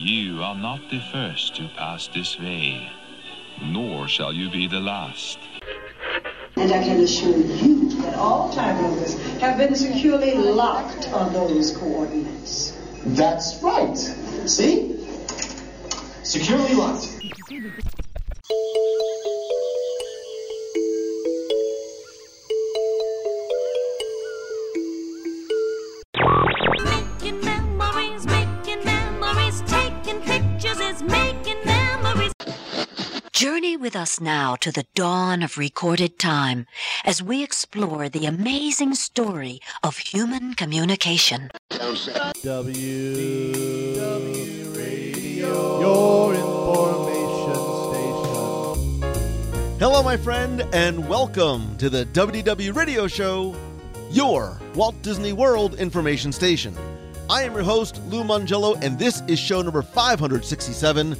You are not the first to pass this way, nor shall you be the last. And I can assure you that all time loaders have been securely locked on those coordinates. That's right. See? Securely locked. With us now to the dawn of recorded time as we explore the amazing story of human communication. W w Radio, your information station. Hello, my friend, and welcome to the WDW Radio Show, your Walt Disney World information station. I am your host, Lou Mongello, and this is show number 567.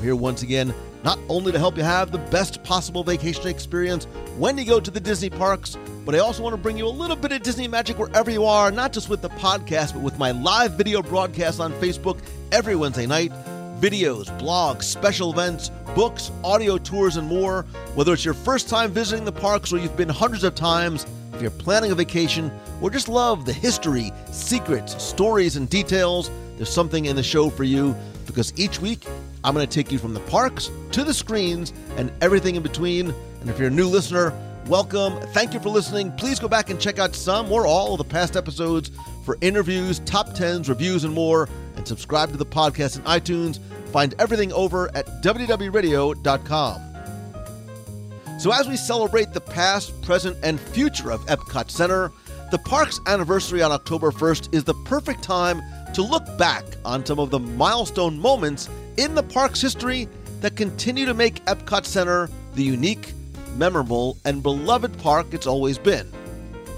I'm here once again, not only to help you have the best possible vacation experience when you go to the Disney parks, but I also want to bring you a little bit of Disney magic wherever you are, not just with the podcast, but with my live video broadcast on Facebook every Wednesday night videos, blogs, special events, books, audio tours, and more. Whether it's your first time visiting the parks or you've been hundreds of times, if you're planning a vacation or just love the history, secrets, stories, and details, there's something in the show for you because each week I'm going to take you from the parks to the screens and everything in between. And if you're a new listener, welcome. Thank you for listening. Please go back and check out some or all of the past episodes for interviews, top 10s, reviews, and more. And subscribe to the podcast in iTunes. Find everything over at WDWRadio.com. So, as we celebrate the past, present, and future of Epcot Center, the park's anniversary on October 1st is the perfect time to look back on some of the milestone moments in the park's history that continue to make Epcot Center the unique, memorable, and beloved park it's always been.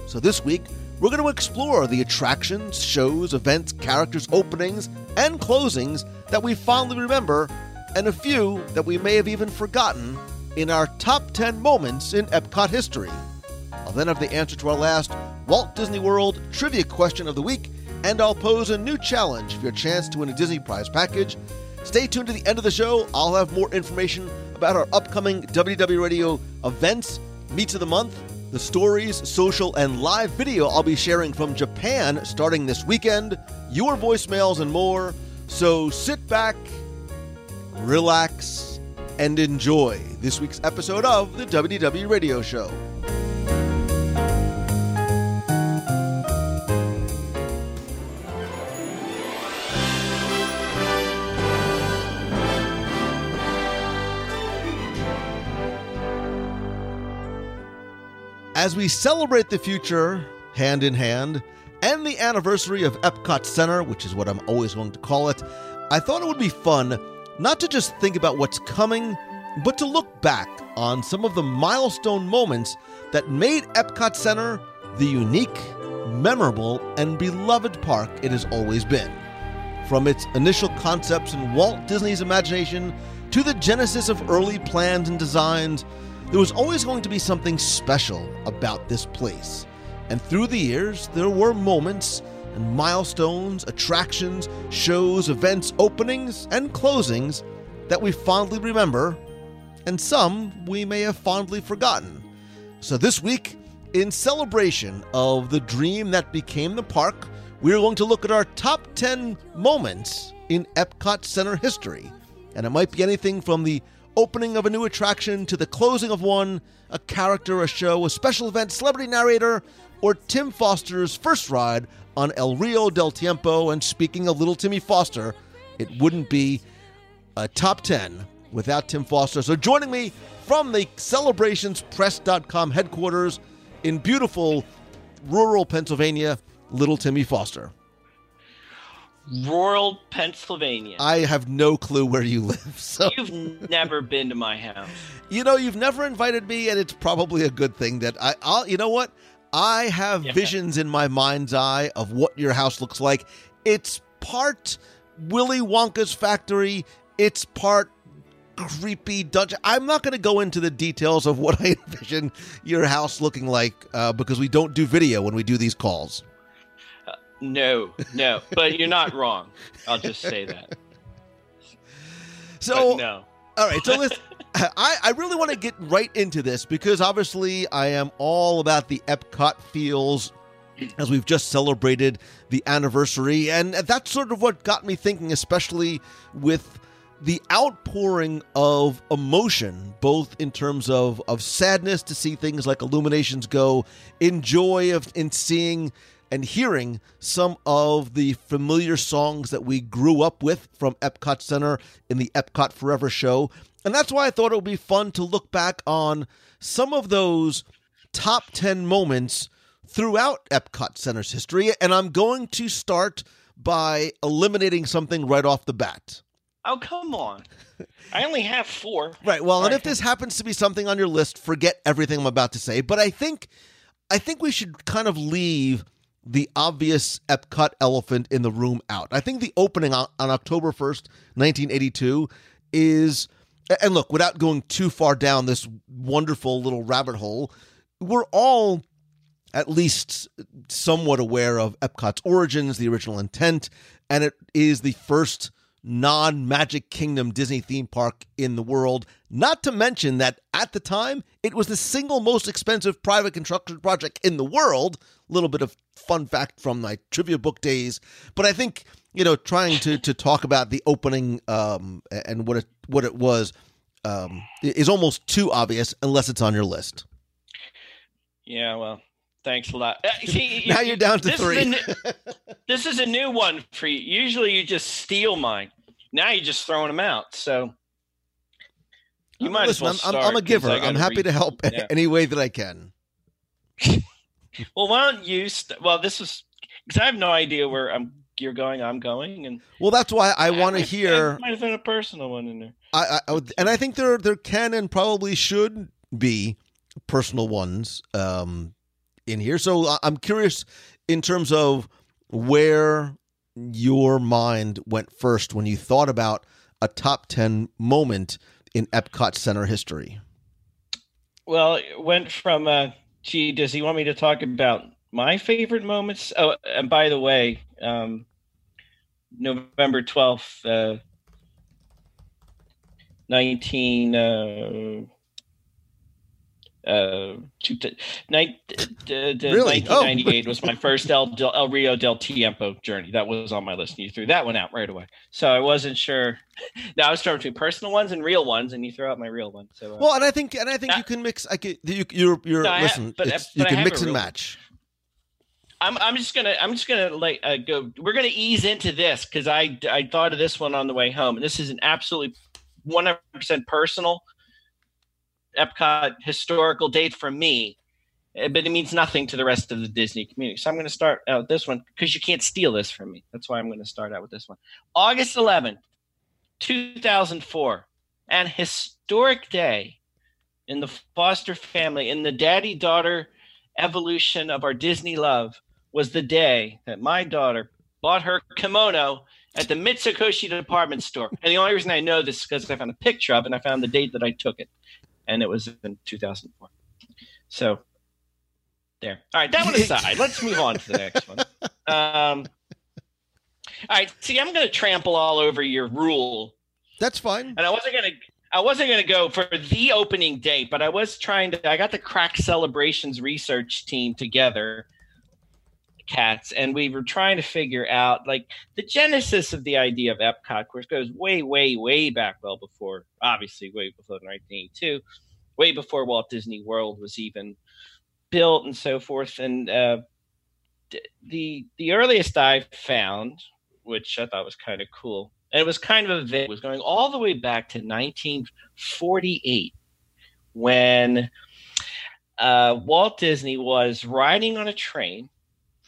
So, this week, we're going to explore the attractions, shows, events, characters, openings, and closings that we fondly remember, and a few that we may have even forgotten in our top 10 moments in Epcot history. I'll then have the answer to our last Walt Disney World trivia question of the week, and I'll pose a new challenge for your chance to win a Disney Prize package. Stay tuned to the end of the show. I'll have more information about our upcoming WDW Radio events, meets of the month, the stories, social, and live video I'll be sharing from Japan starting this weekend, your voicemails, and more. So sit back, relax, and enjoy this week's episode of the WDW Radio Show. As we celebrate the future hand in hand and the anniversary of Epcot Center, which is what I'm always going to call it, I thought it would be fun not to just think about what's coming, but to look back on some of the milestone moments that made Epcot Center the unique, memorable, and beloved park it has always been. From its initial concepts in Walt Disney's imagination to the genesis of early plans and designs, there was always going to be something special about this place. And through the years, there were moments and milestones, attractions, shows, events, openings, and closings that we fondly remember, and some we may have fondly forgotten. So this week, in celebration of the dream that became the park, we are going to look at our top 10 moments in Epcot Center history. And it might be anything from the opening of a new attraction to the closing of one, a character, a show, a special event, celebrity narrator, or Tim Foster's first ride on El Rio del Tiempo. And speaking of little Timmy Foster, it wouldn't be a top 10 without Tim Foster. So joining me from the celebrationspress.com headquarters in beautiful rural Pennsylvania, little Timmy Foster. Rural Pennsylvania. I have no clue where you live. So You've never been to my house. you know, you've never invited me, and it's probably a good thing that I. I'll. You know what? I have Yeah. visions in my mind's eye of what your house looks like. It's part Willy Wonka's factory. It's part creepy dungeon. I'm not going to go into the details of what I envision your house looking like uh, because we don't do video when we do these calls. No, no, but you're not wrong. I'll just say that. So but no. All right, so let's. I, I really want to get right into this because obviously I am all about the Epcot feels as we've just celebrated the anniversary. And that's sort of what got me thinking, especially with the outpouring of emotion, both in terms of, of sadness to see things like Illuminations go, in joy of in seeing and hearing some of the familiar songs that we grew up with from Epcot Center in the Epcot Forever show. And that's why I thought it would be fun to look back on some of those top 10 moments throughout Epcot Center's history. And I'm going to start by eliminating something right off the bat. Oh, come on. I only have four. Right. Well, and Right. if this happens to be something on your list, forget everything I'm about to say. But I think I think we should kind of leave the obvious Epcot elephant in the room out. I think the opening on, on October 1st, 1982 is and look, without going too far down this wonderful little rabbit hole, we're all at least somewhat aware of Epcot's origins, the original intent, and it is the first non Magic Kingdom Disney theme park in the world. Not to mention that at the time, it was the single most expensive private construction project in the world. A little bit of fun fact from my trivia book days. But I think, you know, trying to, to talk about the opening um, and what it, what it was um, is almost too obvious unless it's on your list. Yeah, well, thanks a lot. Uh, see, Now you're down to this Is three. a new, this is a new one for you. Usually you just steal mine. Now you're just throwing them out. So you might Listen, as well I'm, I'm, a giver. I'm happy read- to help Yeah. any way that I can. Well, why don't you? St- well, this is because I have no idea where I'm. You're going. I'm going, and Well, that's why I want to hear. Might have been a personal one in there. I, I, would- and I think there there can and probably should be personal ones um, in here. So I- I'm curious in terms of where your mind went first when you thought about a top ten moment in Epcot Center history. Well, it went from. Uh, gee, does he want me to talk about my favorite moments? Oh, and by the way, um, November twelfth, uh, nineteen. Uh, uh, two, nine, uh, Really? Oh. 1998 was my first El, del, El Rio del Tiempo journey. That was on my list. And you threw that one out right away. So I wasn't sure. Now I was trying between personal ones and real ones, and you throw out my real one. So uh, Well, and I think and I think Uh, you can mix. I could, you, you're you're No, listen. but- but you I can have mix and one. match. I'm I'm just gonna I'm just gonna like uh, go. We're gonna ease into this because I I thought of this one on the way home, and this is an absolutely 100 percent personal Epcot historical date for me, uh, but it means nothing to the rest of the Disney community. So I'm gonna start out this one because you can't steal this from me. That's why I'm gonna start out with this one. August 11th, 2004, an historic day in the Foster family in the daddy daughter evolution of our Disney love was the day that my daughter bought her kimono at the Mitsukoshi department store. And the only reason I know this is because I found a picture of it and I found the date that I took it. And it was in 2004. So there. All right, that one aside. Let's move on to the next one. Um, all right, see, I'm going to trample all over your rule That's fine. and I wasn't gonna I wasn't gonna go for the opening date, but I was trying to. I got the Crack Celebrations research team together, cats, and we were trying to figure out like the genesis of the idea of Epcot, which goes way, way, way back, well before, obviously, way before 1982, way before Walt Disney World was even built and so forth. And uh, the the earliest I found, which I thought was kind of cool, and it was kind of a vid- was going all the way back to 1948 when uh, Walt Disney was riding on a train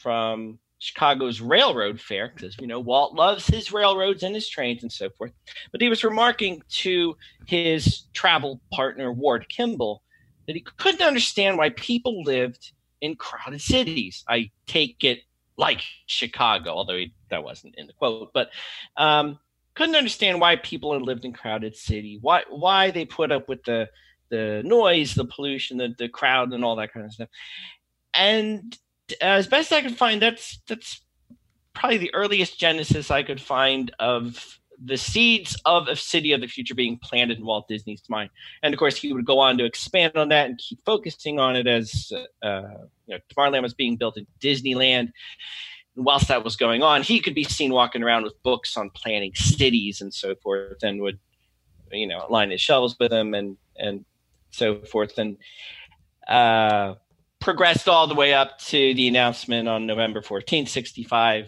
from Chicago's railroad fair because you know Walt loves his railroads and his trains and so forth. But he was remarking to his travel partner Ward Kimball that he couldn't understand why people lived in crowded cities. I take it like Chicago, although he, that wasn't in the quote, but um, couldn't understand why people had lived in crowded city, why why they put up with the the noise, the pollution, the, the crowd, and all that kind of stuff. And as best I could find, that's that's probably the earliest genesis I could find of the seeds of a city of the future being planted in Walt Disney's mind. And of course, he would go on to expand on that and keep focusing on it as uh, you know, Tomorrowland was being built in Disneyland. And whilst that was going on, he could be seen walking around with books on planning cities and so forth, and would you know line his shelves with them and and so forth, and uh, progressed all the way up to the announcement on November fourteenth, sixty five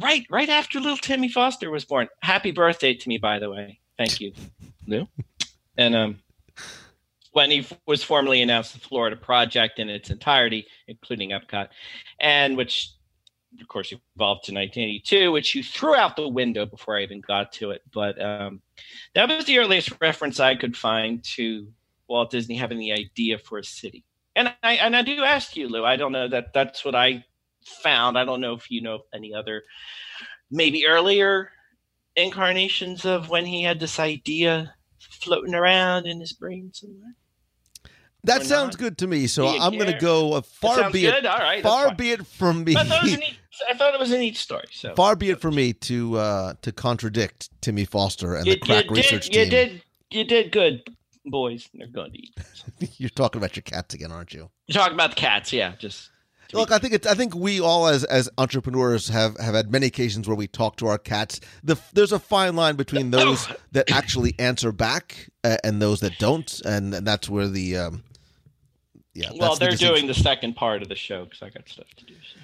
right right after little Timmy Foster was born. Happy birthday to me, by the way. Thank you, Lou. And um, when he was formally announced the Florida project in its entirety, including Epcot, and which of course evolved to 1982, which you threw out the window before I even got to it. But um, that was the earliest reference I could find to Walt Disney having the idea for a city. And I and I do ask you, Lou. I don't know that that's what I found. I don't know if you know any other, maybe earlier incarnations of when he had this idea floating around in his brain somewhere. That Or sounds not? good to me. So I'm going to go uh, far be good? it All right, far be it from me. I thought, it was a neat, I thought it was a neat story. So Far be it from me to uh, to contradict Timmy Foster and you, the crack research did, you team. did, you did good, boys. They're going to eat. You're talking about your cats again, aren't you? You're talking about the cats, yeah. Just Look, I think it's. I think we all, as as entrepreneurs, have have had many occasions where we talk to our cats. The there's a fine line between those that actually answer back uh, and those that don't, and, and that's where the um, yeah. well, they're distinction. doing the second part of the show because I got stuff to do. So.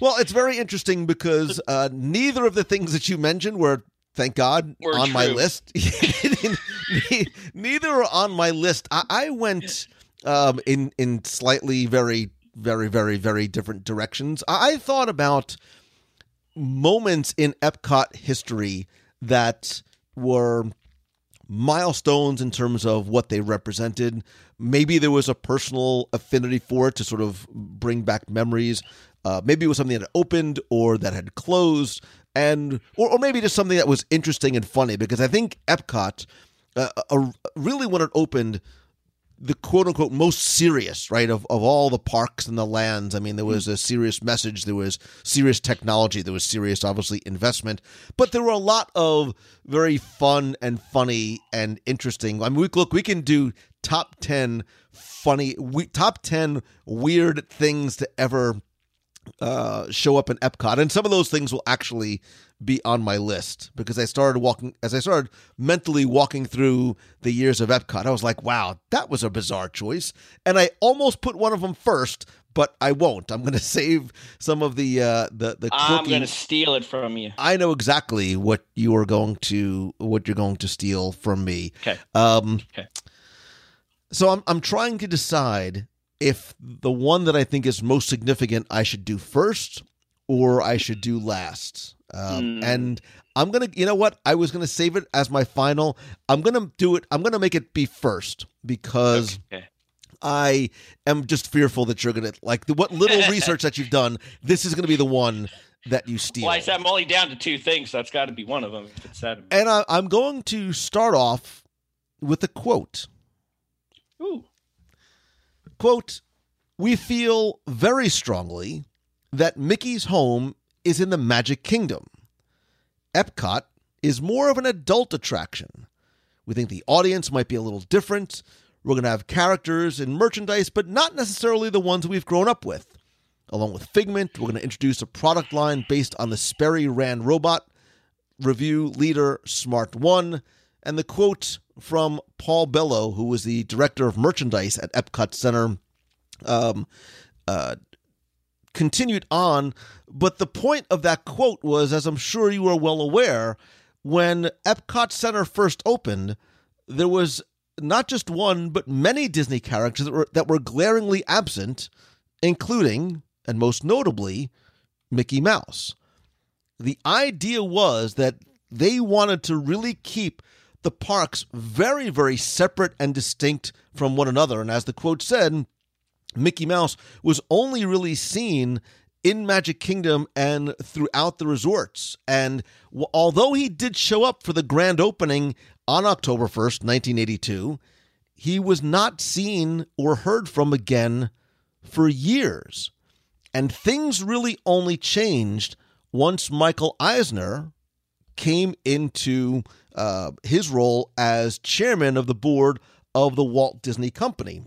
Well, it's very interesting because uh, neither of the things that you mentioned were, thank God, on my list. Neither are on my list. I, I went um, in in slightly very, very, very, very different directions. I, I thought about moments in Epcot history that were milestones in terms of what they represented. Maybe there was a personal affinity for it to sort of bring back memories. Uh, maybe it was something that had opened or that had closed, and or, or maybe just something that was interesting and funny. Because I think Epcot, uh, uh, really when it opened, the quote unquote most serious, right, of, of all the parks and the lands. I mean, there was a serious message, there was serious technology, there was serious, obviously, investment, but there were a lot of very fun and funny and interesting. I mean, we, look, we can do top 10 funny, we, top 10 weird things to ever uh, show up in Epcot, and some of those things will actually be on my list because I started walking as I started mentally walking through the years of Epcot. I was like, "Wow, that was a bizarre choice," and I almost put one of them first, but I won't. I'm going to save some of the uh, the the I'm going to steal it from you. I know exactly what you are going to what you're going to steal from me. Okay. Um, Okay. So I'm I'm trying to decide if the one that I think is most significant I should do first or I should do last. Um, Hmm. And I'm gonna, you know what? I was gonna save it as my final. I'm gonna do it. I'm gonna make it be first because Okay. I am just fearful that you're gonna like the, what little research that you've done. This is gonna be the one that you steal. Well, I said I'm only down to two things, so that's got to be one of them. If it's that. And I, I'm going to start off with a quote. Ooh. Quote, we feel very strongly that Mickey's home is in the Magic Kingdom. Epcot is more of an adult attraction. We think the audience might be a little different. We're going to have characters and merchandise, but not necessarily the ones we've grown up with. Along with Figment, we're going to introduce a product line based on the Sperry Rand robot, review leader Smart One, and the quote from Paul Bello, who was the director of merchandise at Epcot Center, um, uh, continued on. But the point of that quote was, as I'm sure you are well aware, when Epcot Center first opened, there was not just one, but many Disney characters that were, that were glaringly absent, including, and most notably, Mickey Mouse. The idea was that they wanted to really keep the parks very, very separate and distinct from one another. And as the quote said, Mickey Mouse was only really seen in Magic Kingdom and throughout the resorts. And w- although he did show up for the grand opening on October 1st, 1982, he was not seen or heard from again for years. And things really only changed once Michael Eisner came into uh, his role as chairman of the board of the Walt Disney Company.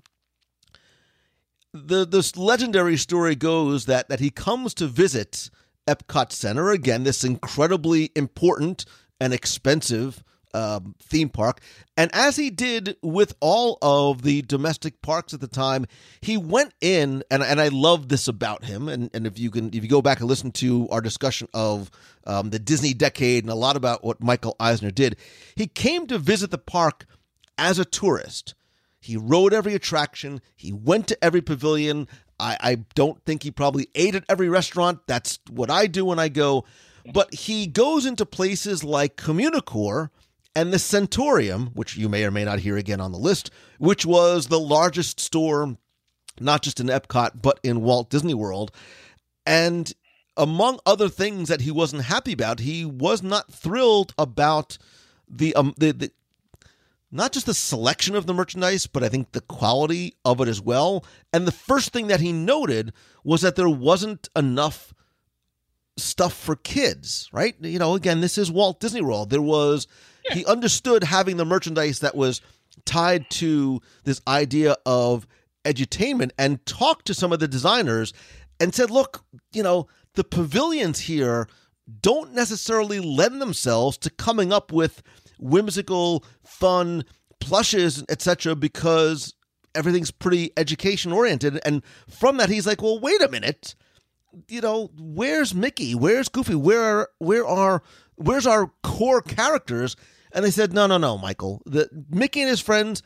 The this legendary story goes that that he comes to visit Epcot Center again, this incredibly important and expensive um, theme park. And as he did with all of the domestic parks at the time, he went in, and, and I love this about him. And, and if you can, if you go back and listen to our discussion of um, the Disney decade and a lot about what Michael Eisner did, he came to visit the park as a tourist. He rode every attraction. He went to every pavilion. I, I don't think he probably ate at every restaurant. That's what I do when I go. But he goes into places like Communicore and the Centorium, which you may or may not hear again on the list, which was the largest store, not just in Epcot, but in Walt Disney World. And among other things that he wasn't happy about, he was not thrilled about the um the, the not just the selection of the merchandise, but I think the quality of it as well. And the first thing that he noted was that there wasn't enough stuff for kids, right? You know, again, this is Walt Disney World. There was he understood having the merchandise that was tied to this idea of edutainment and talked to some of the designers and said, look, you know, the pavilions here don't necessarily lend themselves to coming up with whimsical, fun plushes, etc., because everything's pretty education oriented. And from that, he's like, well, wait a minute. You know, where's Mickey? Where's Goofy? Where are where are where's our core characters? And they said, no, no, no, Michael. The Mickey and his friends,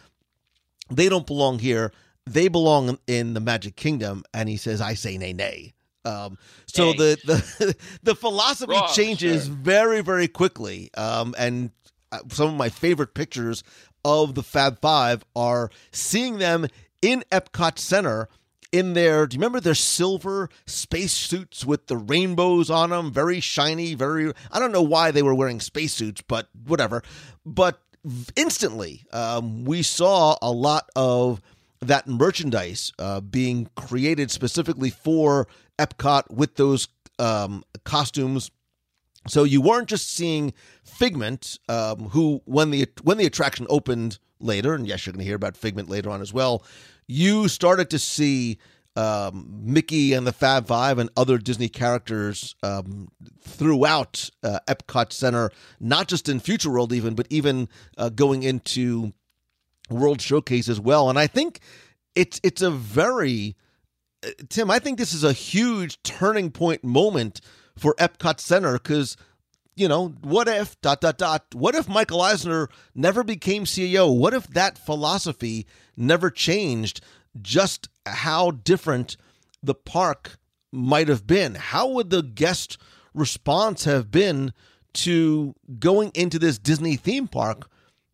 they don't belong here. They belong in the Magic Kingdom. And he says, I say nay, nay. Um, so the, the the philosophy Wrong, changes sir. very very quickly. Um, and uh, some of my favorite pictures of the Fab Five are seeing them in Epcot Center in their. Do you remember their silver spacesuits with the rainbows on them? Very shiny. Very. I don't know why they were wearing spacesuits, but whatever. But instantly, um, we saw a lot of that merchandise uh, being created specifically for Epcot with those um, costumes. So you weren't just seeing Figment, um, who when the when the attraction opened later, and yes, you're going to hear about Figment later on as well. You started to see um, Mickey and the Fab Five and other Disney characters um, throughout uh, Epcot Center, not just in Future World, even, but even uh, going into World Showcase as well. And I think it's it's a very uh, Tim. I think this is a huge turning point moment for Epcot Center because you know what if dot dot dot what if Michael Eisner never became CEO? What if that philosophy never changed? Just how different the park might have been. How would the guest response have been to going into this Disney theme park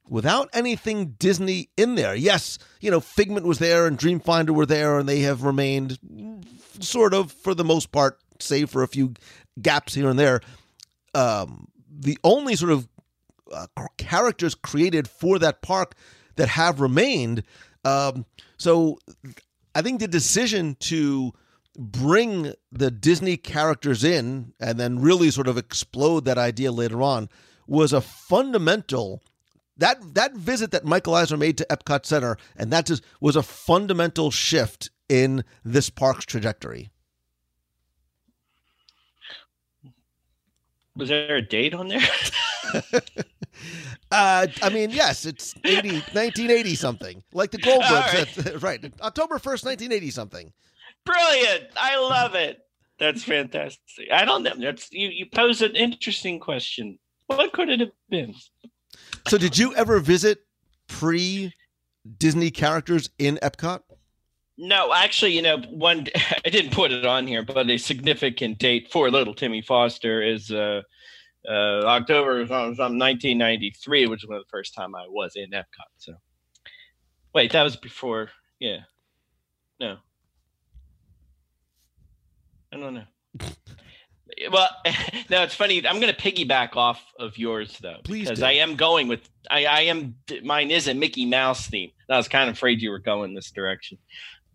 without anything Disney in there? Yes, you know, Figment was there and Dreamfinder were there, and they have remained sort of for the most part, save for a few gaps here and there. Um, the only sort of uh, characters created for that park that have remained. Um, so I think the decision to bring the Disney characters in and then really sort of explode that idea later on was a fundamental that that visit that Michael Eisner made to Epcot Center and that just was a fundamental shift in this park's trajectory. Was there a date on there? Uh, I mean, yes, it's 80, 1980 something, like the Goldbergs. Right. Right. October 1st, 1980 something. Brilliant! I love it. That's fantastic. I don't know. That's you. You pose an interesting question. What could it have been? So, did you ever visit pre Disney characters in Epcot? No, actually, you know, one I didn't put it on here, but a significant date for little Timmy Foster is uh, uh, October of 1993, which was one of the first time I was in Epcot. So, wait, that was before. Yeah, no, I don't know. Well, no, it's funny. I'm going to piggyback off of yours though, Please because do. I am going with I, I am mine is a Mickey Mouse theme. I was kind of afraid you were going this direction,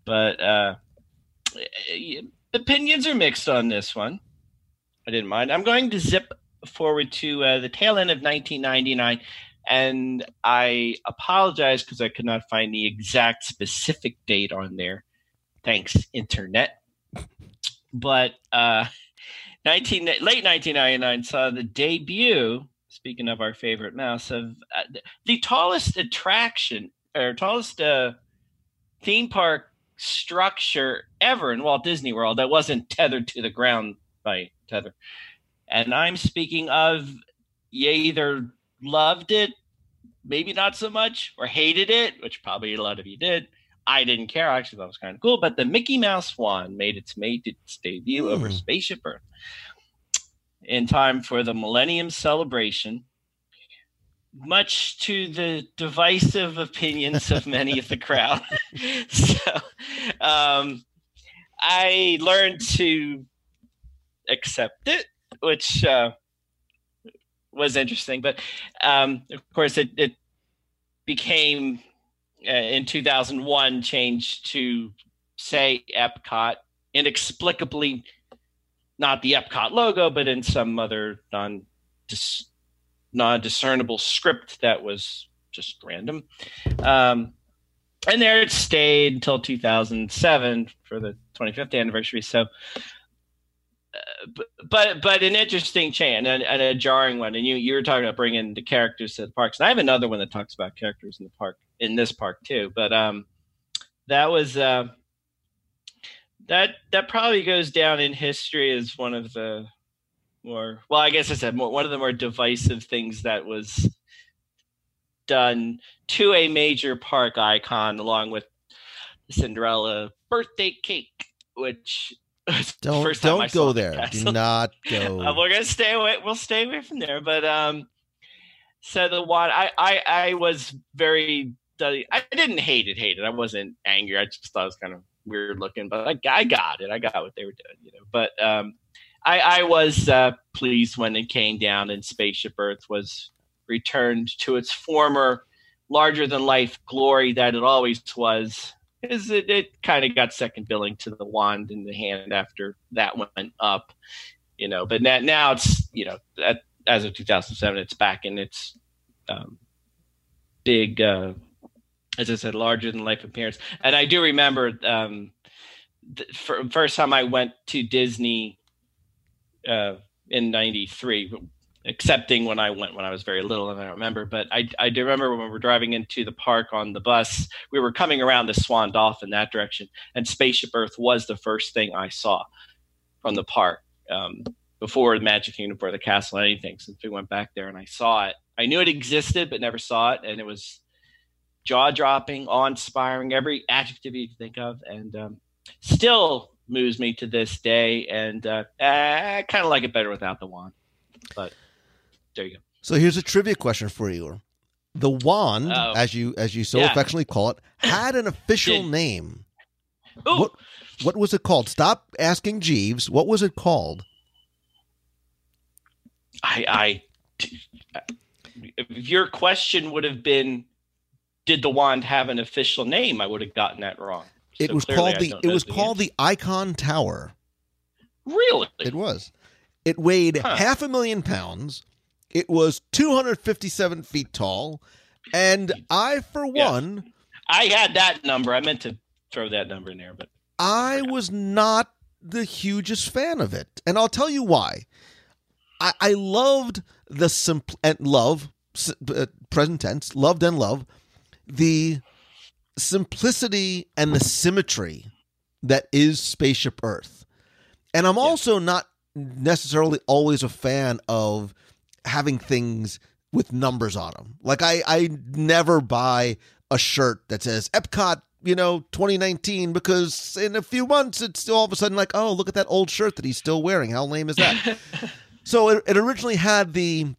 but uh, opinions are mixed on this one. I didn't mind. I'm going to zip forward to uh, the tail end of 1999, and I apologize because I could not find the exact specific date on there. Thanks, internet. But uh, 19 late 1999 saw the debut. Speaking of our favorite mouse, of uh, the tallest attraction or tallest uh, theme park structure ever in Walt Disney World that wasn't tethered to the ground by tether. And I'm speaking of you either loved it, maybe not so much, or hated it, which probably a lot of you did. I didn't care. I actually thought it was kind of cool. But the Mickey Mouse Wand made its made its debut over Hmm. Spaceship Earth in time for the Millennium Celebration. Much to the divisive opinions of many of the crowd. so um, I learned to accept it, which uh, was interesting. But um, of course, it, it became uh, in 2001 changed to say Epcot inexplicably, not the Epcot logo, but in some other non discernible script that was just random. Um, and there it stayed until 2007 for the 25th anniversary. So, uh, but, but an interesting change and, and a jarring one. And you you were talking about bringing the characters to the parks, and I have another one that talks about characters in the park in this park too. But um, that was uh, that that probably goes down in history as one of the more well, I guess I said more, one of the more divisive things that was done to a major park icon, along with the Cinderella birthday cake, which Don't don't go the there. Do not go. Uh, we're gonna stay away. We'll stay away from there. But um, so the one I I I was very. I didn't hate it. Hate it. I wasn't angry. I just thought it was kind of weird looking, but I, I got it. I got what they were doing, you know. But um, I I was uh, pleased when it came down and Spaceship Earth was returned to its former larger than life glory that it always was. Is it, it kind of got second billing to the wand in the hand after that went up, you know. But now, now it's you know at, as of 2007, it's back in its um, big, uh, as I said, larger than life appearance. And I do remember um, the fir- first time I went to Disney uh, in '93 excepting when I went when I was very little and I don't remember. But I, I do remember when we were driving into the park on the bus, we were coming around the Swan Dolphin that direction, and Spaceship Earth was the first thing I saw from the park um, before the Magic Kingdom, before the castle, anything. Since we went back there and I saw it, I knew it existed but never saw it, and it was jaw dropping, awe inspiring, every adjective you could think of, and um, still moves me to this day. And uh, I kind of like it better without the wand, but there you go. So here's a trivia question for you. The wand, Oh. as you as you so Yeah. affectionately call it, had an official name. Ooh, What what was it called? Stop asking Jeeves. What was it called? I, I, if your question would have been, did the wand have an official name? I would have gotten that wrong. It So was called the it was the called answer. the Icon Tower. really. It was. It weighed Huh. half a million pounds. It was 257 feet tall, and I, for Yeah. one, I had that number. I meant to throw that number in there, but I was not the hugest fan of it, and I'll tell you why. I, I loved the simple and love uh, present tense, loved and love the simplicity and the symmetry that is Spaceship Earth, and I'm also not necessarily always a fan of having things with numbers on them. Like I, I never buy a shirt that says Epcot, you know, 2019 because in a few months it's all of a sudden like, oh, look at that old shirt that he's still wearing. How lame is that? so it, it originally had the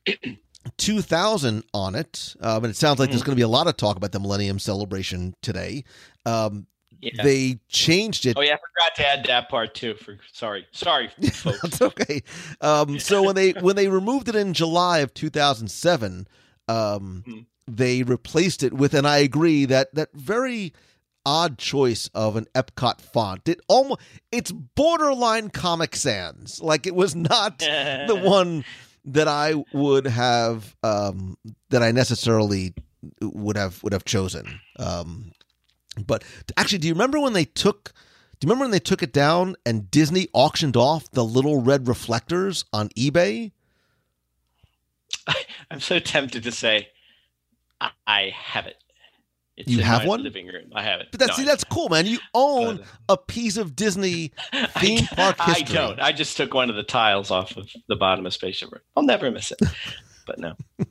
2000 on it, um, and it sounds like there's going to be a lot of talk about the Millennium Celebration today. Um, yeah. They changed it oh yeah, I forgot to add that part too. For sorry, sorry, folks. That's okay. Um, so when they when they removed it in July of 2007, um, Mhm. they replaced it with, and I agree that that very odd choice of an Epcot font. It almost it's borderline Comic Sans. Like it was not the one that I would have um, that I necessarily would have would have chosen. Um, but actually, do you remember when they took? Do you remember when they took it down and Disney auctioned off the little red reflectors on eBay? I'm so tempted to say, I, I have it. It's You in have one? living room. I have it. But that's No, see, that's cool, man. You own But- a piece of Disney theme park I don't. I just took one of the tiles off of the bottom of Spaceship Earth. I'll never miss it. But no.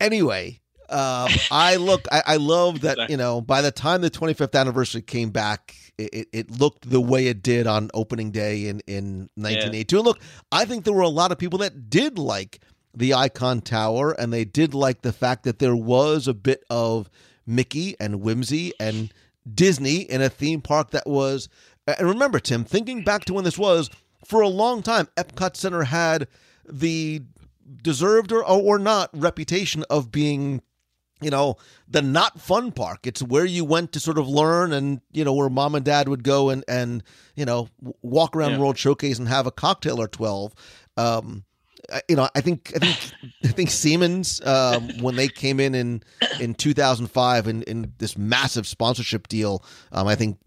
anyway, um, I look, I, I love that, Sorry. you know, by the time the 25th anniversary came back, it, it, looked the way it did on opening day in, in 1982. And look, I think there were a lot of people that did like the Icon Tower and they did like the fact that there was a bit of Mickey and whimsy and Disney in a theme park that was. And remember, Tim, thinking back to when this was, for a long time, Epcot Center had the deserved or, or not reputation of being you know the not fun park it's where you went to sort of learn and you know where mom and dad would go and and you know walk around Yeah. world showcase and have a cocktail or 12 um you know i think i think i think siemens um when they came in in in 2005 in in this massive sponsorship deal um i think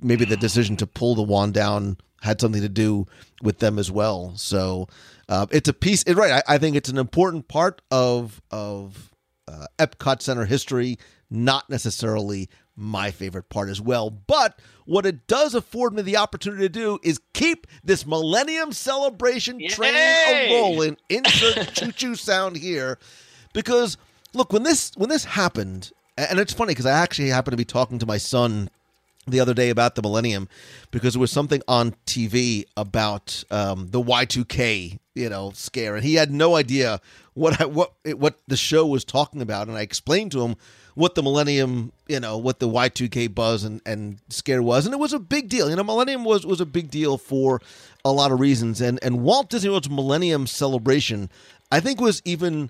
maybe the decision to pull the wand down had something to do with them as well. So uh, it's a piece. It, right, I, I think it's an important part of of uh, Epcot Center history. Not necessarily my favorite part as well, but what it does afford me the opportunity to do is keep this Millennium Celebration train a rolling. Insert choo choo sound here, because look when this when this happened, and it's funny because I actually happened to be talking to my son the other day about the millennium because there was something on TV about um, the Y2K, you know, scare, and he had no idea what I, what it, what the show was talking about, and I explained to him what the millennium, you know, what the Y2K buzz and, and scare was, and it was a big deal. You know, millennium was was a big deal for a lot of reasons, and and Walt Disney World's Millennium Celebration, I think, was even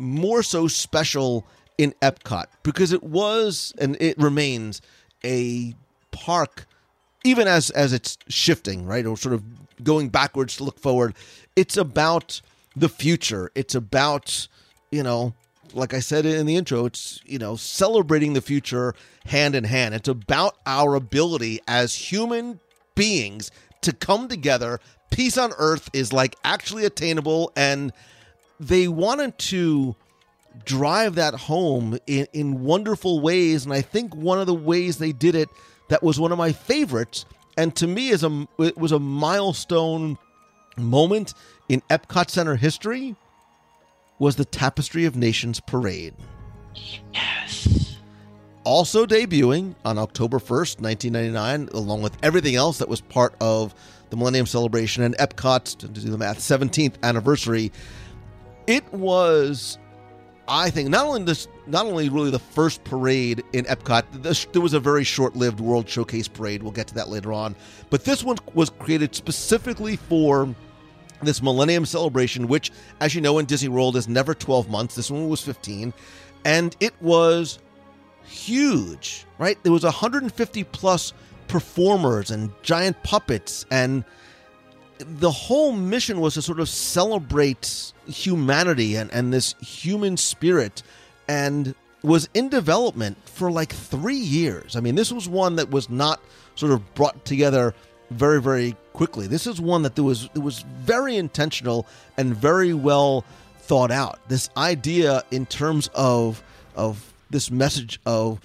more so special in Epcot because it was and it remains a park even as as it's shifting right or sort of going backwards to look forward it's about the future it's about you know like i said in the intro it's you know celebrating the future hand in hand it's about our ability as human beings to come together peace on earth is like actually attainable and they wanted to drive that home in, in wonderful ways. And I think one of the ways they did it that was one of my favorites, and to me is a it was a milestone moment in Epcot Center history, was the Tapestry of Nations parade. Yes. Also debuting on October 1st, 1999, along with everything else that was part of the Millennium Celebration and Epcot's, to do the math, 17th anniversary. It was I think not only this, not only really the first parade in Epcot. This, there was a very short-lived World Showcase parade. We'll get to that later on, but this one was created specifically for this Millennium Celebration, which, as you know, in Disney World is never 12 months. This one was 15, and it was huge. Right, there was 150 plus performers and giant puppets and the whole mission was to sort of celebrate humanity and, and this human spirit and was in development for like three years. I mean, this was one that was not sort of brought together very, very quickly. This is one that there was it was very intentional and very well thought out. This idea in terms of of this message of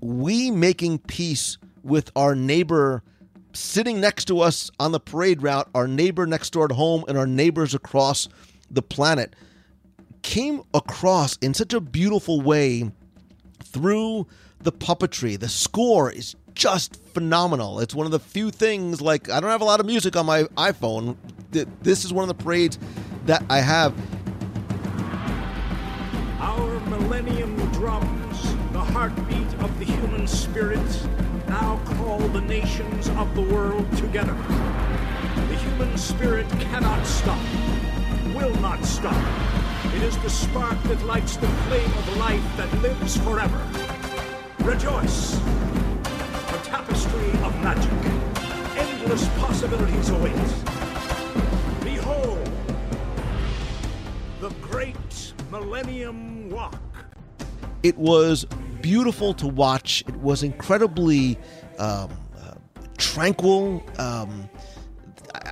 we making peace with our neighbor sitting next to us on the parade route, our neighbor next door at home, and our neighbors across the planet came across in such a beautiful way through the puppetry. The score is just phenomenal. It's one of the few things, like, I don't have a lot of music on my iPhone. This is one of the parades that I have. Our millennium drums, the heartbeat of the human spirit, now call the nations of the world together. The human spirit cannot stop, will not stop. It is the spark that lights the flame of life that lives forever. Rejoice! Tapestry of magic. Endless possibilities await. Behold the Great Millennium Walk. It was beautiful to watch. It was incredibly um, uh, tranquil. Um,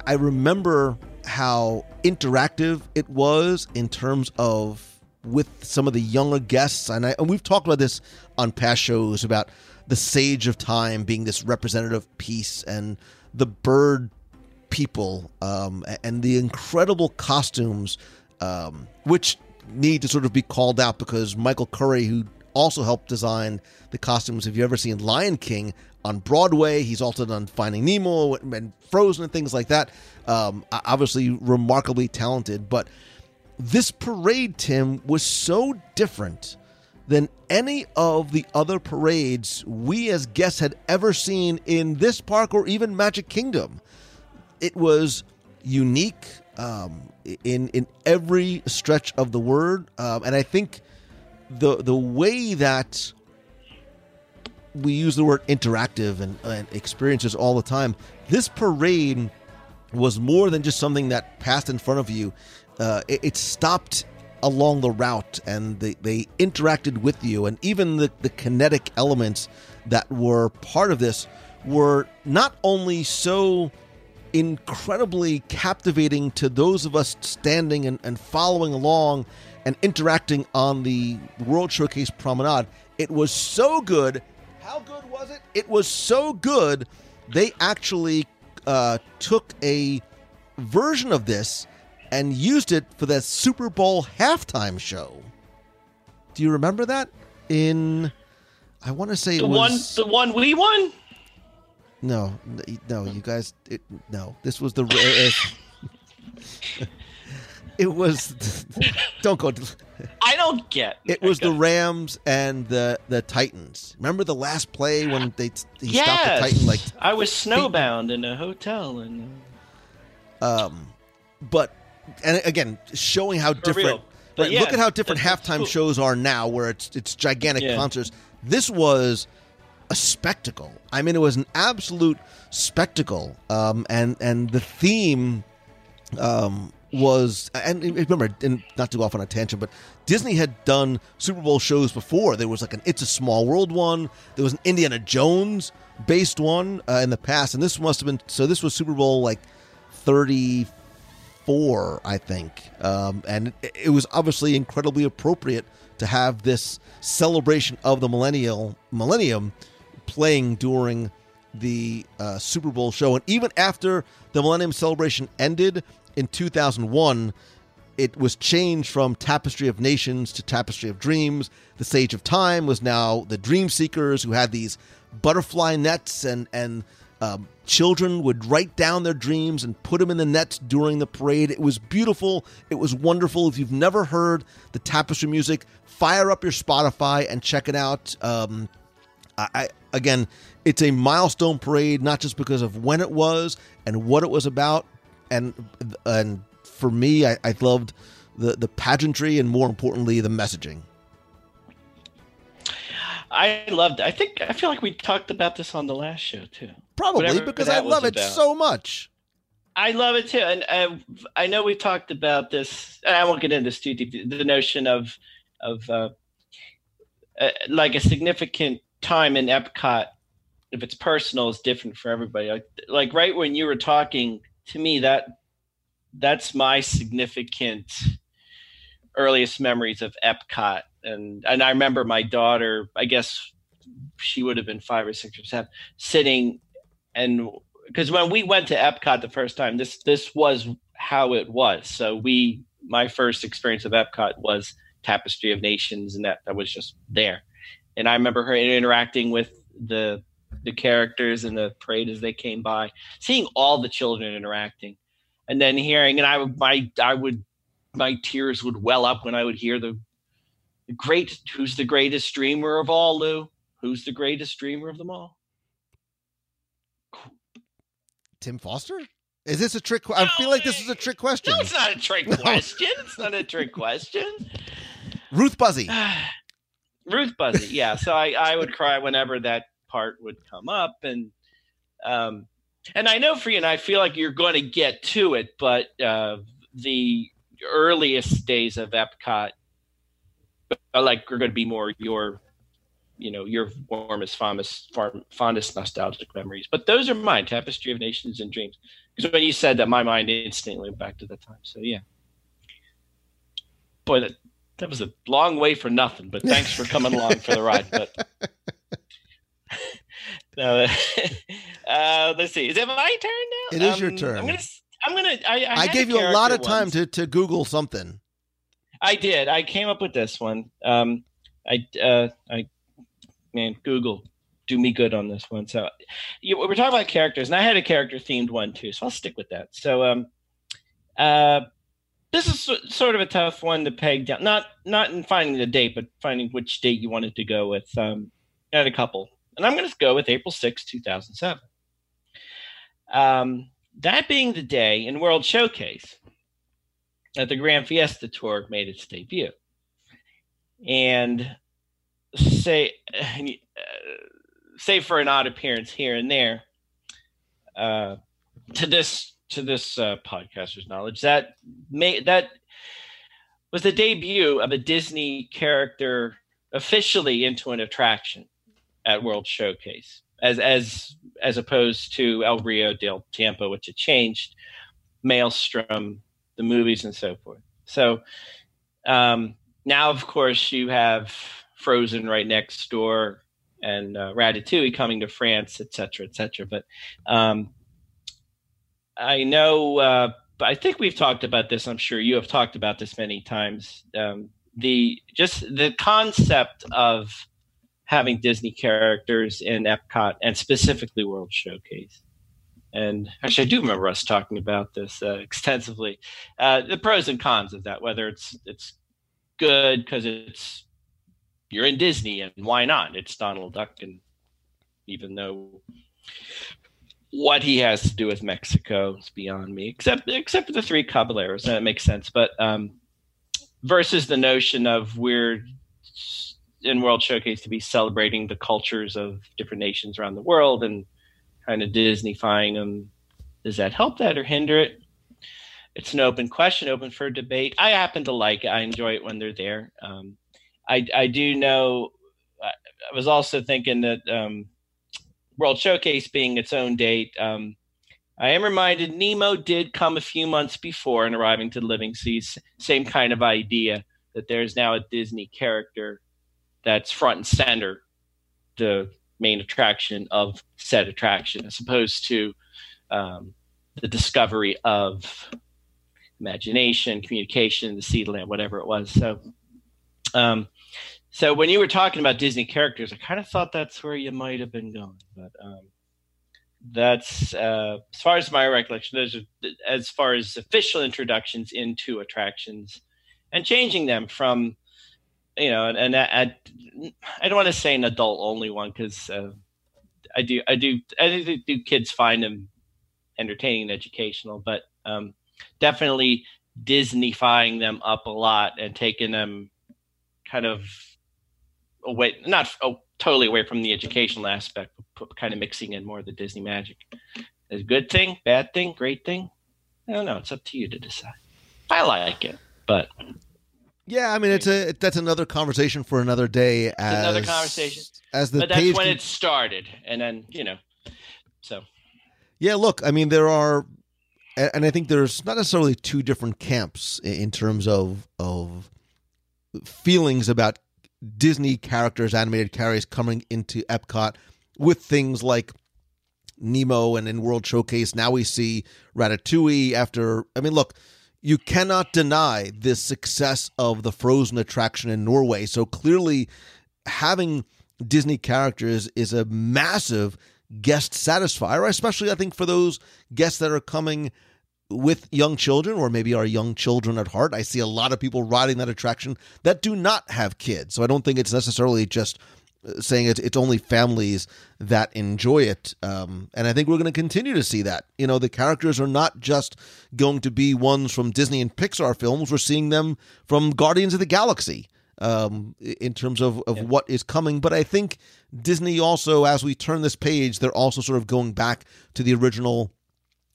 I remember how interactive it was in terms of with some of the younger guests, and, I, and we've talked about this on past shows about the Sage of Time being this representative piece, and the bird people, um, and the incredible costumes, um, which need to sort of be called out because Michael Curry, who also helped design the costumes, if you've ever seen Lion King on Broadway, he's also done Finding Nemo and Frozen and things like that. Um, obviously, remarkably talented, but this parade, Tim, was so different than any of the other parades we as guests had ever seen in this park or even Magic Kingdom. It was unique um, in in every stretch of the word, um, and I think the the way that we use the word interactive and, and experiences all the time. This parade was more than just something that passed in front of you. Uh, it, it stopped along the route and they, they interacted with you and even the, the kinetic elements that were part of this were not only so incredibly captivating to those of us standing and, and following along and interacting on the World Showcase Promenade. It was so good. How good was it? It was so good. They actually uh, took a version of this and used it for that Super Bowl halftime show. Do you remember that? In, I want to say it The was one, the one we won. no, no, you guys, it, no. This was the. It, it was. Don't go. I don't get. It was the Rams and the the Titans. Remember the last play when they he stopped the Titan like I was snowbound in a hotel and um, but and again showing how different. real. Right, yeah, look at how different halftime cool. shows are now, where it's it's gigantic Yeah. concerts. This was a spectacle. I mean, it was an absolute spectacle. Um, and and the theme um, was and remember, and not to go off on a tangent, but Disney had done Super Bowl shows before. There was like an It's a Small World one. There was an Indiana Jones based one uh, in the past, and this must have been so. This was Super Bowl like thirty four, I think, um, and it, was obviously incredibly appropriate to have this celebration of the millennial millennium playing during the uh, Super Bowl show, and even after the Millennium Celebration ended in 2001, it was changed from Tapestry of Nations to Tapestry of Dreams. The Sage of Time was now the Dream Seekers, who had these butterfly nets, and and um, children would write down their dreams and put them in the nets during the parade. It was beautiful. It was wonderful. If you've never heard the Tapestry music, fire up your Spotify and check it out. Um, I, I again, it's a milestone parade, not just because of when it was and what it was about, and and for me, I, I loved the the pageantry and more importantly, the messaging. I loved. It. I think I feel like we talked about this on the last show too. Probably Whatever because I love it about. so much. I love it too, and uh, I know we've talked about this. and I won't get into this too deep. The notion of of uh, uh, like a significant time in Epcot, if it's personal, is different for everybody. Like, like right when you were talking to me, that that's my significant earliest memories of Epcot, and and I remember my daughter. I guess she would have been five or six or seven, sitting and because when we went to Epcot the first time, this this was how it was. So we, my first experience of Epcot was Tapestry of Nations, and that that was just there. And I remember her interacting with the the characters in the parade as they came by, seeing all the children interacting, and then hearing, and I would my I would my tears would well up when I would hear the great who's the greatest dreamer of all, Lou? Who's the greatest dreamer of them all? Tim Foster? Is this a trick? que- I feel like this is a trick question. No, it's not a trick question. It's not a trick question. Ruth Buzzi. Ruth Buzzi, yeah. So I, I would cry whenever that part would come up, and um, and I know for you, and I feel like you're going to get to it, but uh, the earliest days of Epcot are like are going to be more your you know your warmest fondest fondest nostalgic memories but those are mine tapestry of nations and dreams because when you said that my mind instantly went back to that time so yeah boy that that was a long way for nothing but thanks for coming along for the ride but no, uh, let's see is it my turn now It is your Um, turn. i'm gonna i'm gonna i, I, I, gave you a lot of time once. to, to Google something. I did. I came up with this one. Um, I, uh, I, man, Google, do me good on this one. So, you, we're talking about characters, and I had a character themed one too, so I'll stick with that. So, um, uh, this is so- sort of a tough one to peg down. Not not in finding the date, but finding which date you wanted to go with. Um, I had a couple, and I'm going to go with April 6, 2007. Um, that being the day in World Showcase that the Grand Fiesta Tour made its debut. And say, uh, save for an odd appearance here and there, uh, to this to this uh, podcaster's knowledge, that may that was the debut of a Disney character officially into an attraction at World Showcase, as as as opposed to El Rio del Tiempo, which had changed, Maelstrom, the movies, and so forth. So um, now, of course, you have Frozen right next door and uh, Ratatouille coming to France, et cetera, et cetera. But um, I know, uh, I think we've talked about this. I'm sure you have talked about this many times. Um, the just the concept of having Disney characters in Epcot and specifically World Showcase. And actually, I do remember us talking about this uh, extensively. Uh, the pros and cons of that, whether it's it's good because it's you're in Disney and why not? It's Donald Duck, and even though what he has to do with Mexico is beyond me, except except for the three caballeros, that makes sense. But um, versus the notion of we're in World Showcase to be celebrating the cultures of different nations around the world and kind of Disneyfying them. Does that help that or hinder it? It's an open question, open for debate. I happen to like it. I enjoy it when they're there. Um, I, I do know. I was also thinking that um, World Showcase being its own date. Um, I am reminded Nemo did come a few months before in arriving to the Living Seas. Same kind of idea that there's now a Disney character that's front and center, the main attraction of said attraction, as opposed to um, the discovery of imagination, communication, the seed land, whatever it was. So, um, so when you were talking about Disney characters, I kind of thought that's where you might have been going, but um, that's uh, as far as my recollection. Those are as far as official introductions into attractions and changing them from, you know, and, and I, I don't want to say an adult only one because uh, I do, I do, I do, do kids find them entertaining and educational, but um, definitely Disneyfying them up a lot and taking them kind of away, not oh, totally away from the educational aspect, but kind of mixing in more of the Disney magic. Is good thing, bad thing, great thing? I don't know. It's up to you to decide. I like it, but Yeah, I mean it's a that's another conversation for another day. As, another conversation. As the but that's when con- it started, and then you know, so Yeah, look, I mean, there are, and I think there's not necessarily two different camps in terms of of feelings about Disney characters, animated carries coming into Epcot with things like Nemo and in World Showcase. Now we see Ratatouille. After, I mean, look, you cannot deny the success of the Frozen attraction in Norway. So clearly, having Disney characters is a massive guest satisfier, especially I think for those guests that are coming with young children or maybe are young children at heart. I see a lot of people riding that attraction that do not have kids. So I don't think it's necessarily just saying it's, it's only families that enjoy it. Um, and I think we're going to continue to see that. You know, the characters are not just going to be ones from Disney and Pixar films. We're seeing them from Guardians of the Galaxy um, in terms of, of what is coming. But I think Disney also, as we turn this page, they're also sort of going back to the original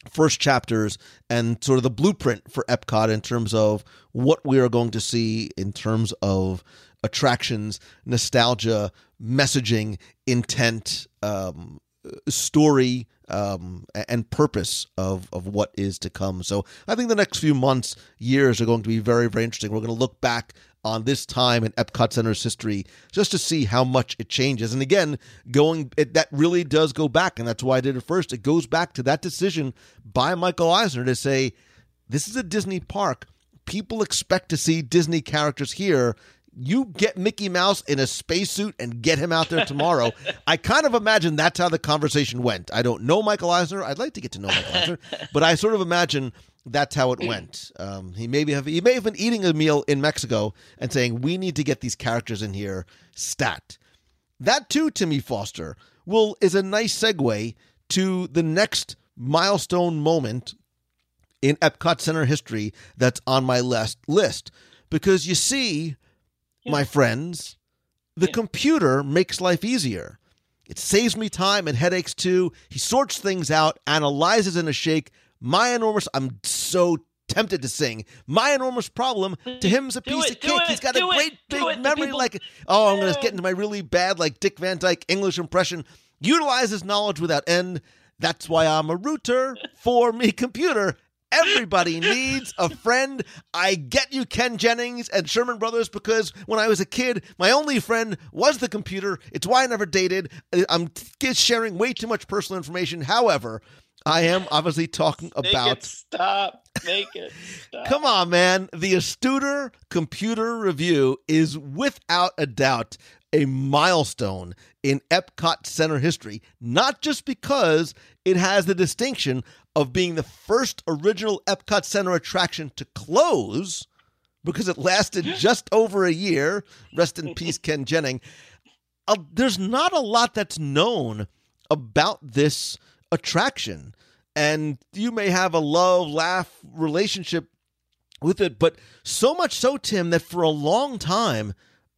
first chapters and sort of the blueprint for Epcot in terms of what we are going to see in terms of attractions, nostalgia, messaging, intent, um, story, um, and purpose of, of what is to come. So I think the next few months, years are going to be very, very interesting. We're going to look back on this time in Epcot Center's history just to see how much it changes. And again, going it, that really does go back, and that's why I did it first. It goes back to that decision by Michael Eisner to say, this is a Disney park. People expect to see Disney characters here you get Mickey Mouse in a spacesuit and get him out there tomorrow. I kind of imagine that's how the conversation went. I don't know Michael Eisner. I'd like to get to know Michael Eisner, but I sort of imagine that's how it went. Um, he maybe have he may have been eating a meal in Mexico and saying we need to get these characters in here stat. That too, Timmy Foster will is a nice segue to the next milestone moment in Epcot Center history that's on my list list because you see my friends, the computer makes life easier. It saves me time and headaches too. He sorts things out, analyzes in a shake. My enormous, I'm so tempted to sing. My enormous problem to him's a Do piece it, of cake. it, He's got a great do big it. Memory. people- Like, oh, I'm going to get into my really bad, like Dick Van Dyke English impression. Utilizes knowledge without end. That's why I'm a rooter for me computer. Everybody needs a friend. I get you, Ken Jennings and Sherman Brothers, because when I was a kid, my only friend was the computer. It's why I never dated. I'm sharing way too much personal information. However, I am obviously talking about stop. Make it stop. Come on, man. The Astuter Computer Revue is without a doubt a milestone in Epcot Center history, not just because it has the distinction of being the first original Epcot Center attraction to close, because it lasted just over a year. Rest in peace, Ken Jennings. Uh, there's not a lot that's known about this attraction. And you may have a love laugh relationship with it, but so much so, Tim, that for a long time,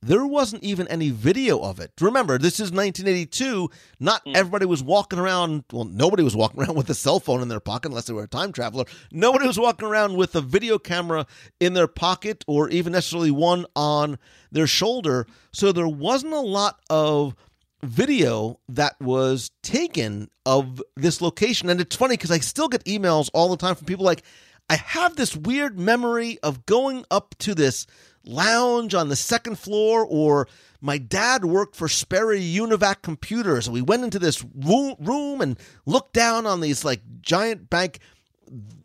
there wasn't even any video of it. Remember, this is 1982. Not hmm. everybody was walking around. Well, nobody was walking around with a cell phone in their pocket unless they were a time traveler. Nobody was walking around with a video camera in their pocket or even necessarily one on their shoulder. So there wasn't a lot of video that was taken of this location. And it's funny because I still get emails all the time from people like, I have this weird memory of going up to this lounge on the second floor, or my dad worked for Sperry Univac Computers. And we went into this room and looked down on these like giant bank.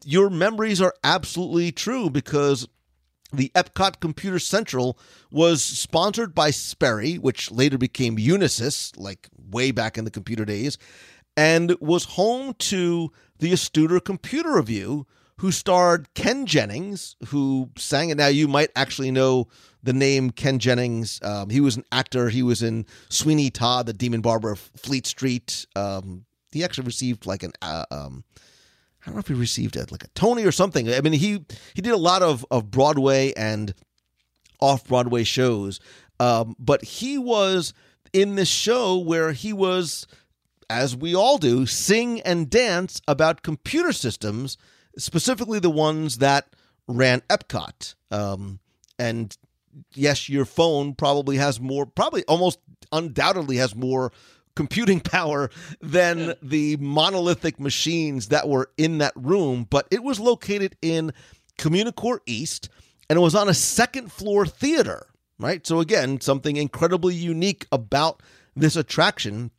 Your memories are absolutely true because the Epcot Computer Central was sponsored by Sperry, which later became Unisys, like way back in the computer days, and was home to the Astuter Computer Revue, who starred Ken Jennings, who sang it. Now, you might actually know the name Ken Jennings. Um, he was an actor. He was in Sweeney Todd, the Demon Barber of Fleet Street. Um, he actually received like an uh, um, I don't know if he received a, like a Tony or something. I mean, he he did a lot of of Broadway and off Broadway shows, um, but he was in this show where he was, as we all do, sing and dance about computer systems, specifically the ones that ran Epcot. Um, and yes, your phone probably has more, probably almost undoubtedly has more computing power than the monolithic machines that were in that room, but it was located in Communicore East and it was on a second floor theater, right? So, again, something incredibly unique about this attraction.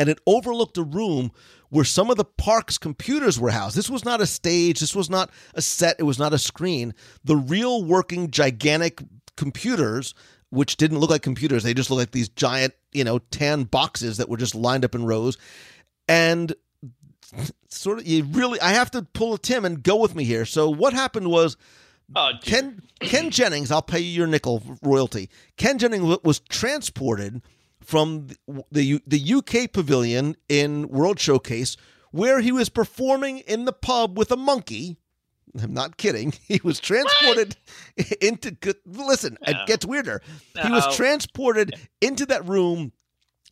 And it overlooked a room where some of the park's computers were housed. This was not a stage, this was not a set, it was not a screen. The real working, gigantic computers which didn't look like computers. They just looked like these giant, you know, tan boxes that were just lined up in rows. And sort of, you really, I have to pull a Tim and go with me here. So what happened was Oh. Ken Ken Jennings, I'll pay you your nickel royalty. Ken Jennings was transported from the the UK pavilion in World Showcase, where he was performing in the pub with a monkey. I'm not kidding. He was transported into. Listen, it gets weirder. He was uh, transported into that room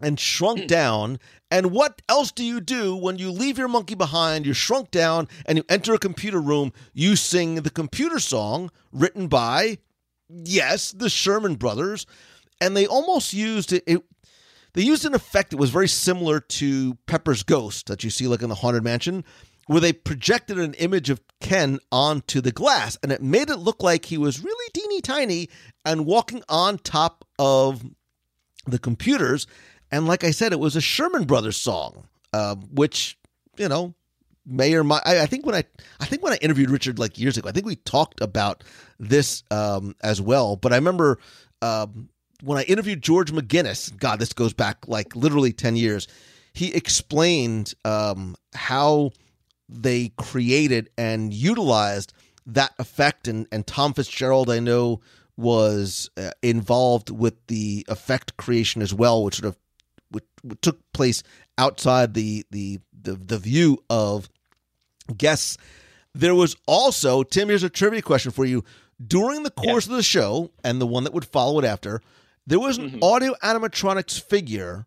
and shrunk mm. down. And what else do you do when you leave your monkey behind? You're shrunk down and you enter a computer room. You sing the computer song written by, yes, the Sherman Brothers. And they almost used it. it they used an effect that was very similar to Pepper's Ghost that you see like in the Haunted Mansion, where they projected an image of Ken onto the glass and it made it look like he was really teeny tiny and walking on top of the computers. And like I said, it was a Sherman Brothers song, uh, which you know may or might. I, I, think when I I think when I interviewed Richard like years ago, I think we talked about this um, as well. But I remember um, when I interviewed George McGinnis. God, this goes back like literally ten years. He explained um, how they created and utilized that effect, and and Tom Fitzgerald, I know was uh, involved with the effect creation as well, which sort of which, which took place outside the, the the the view of guests. There was also Tim. Here's a trivia question for you. During the course of the show and the one that would follow it after, there was an mm-hmm. audio animatronics figure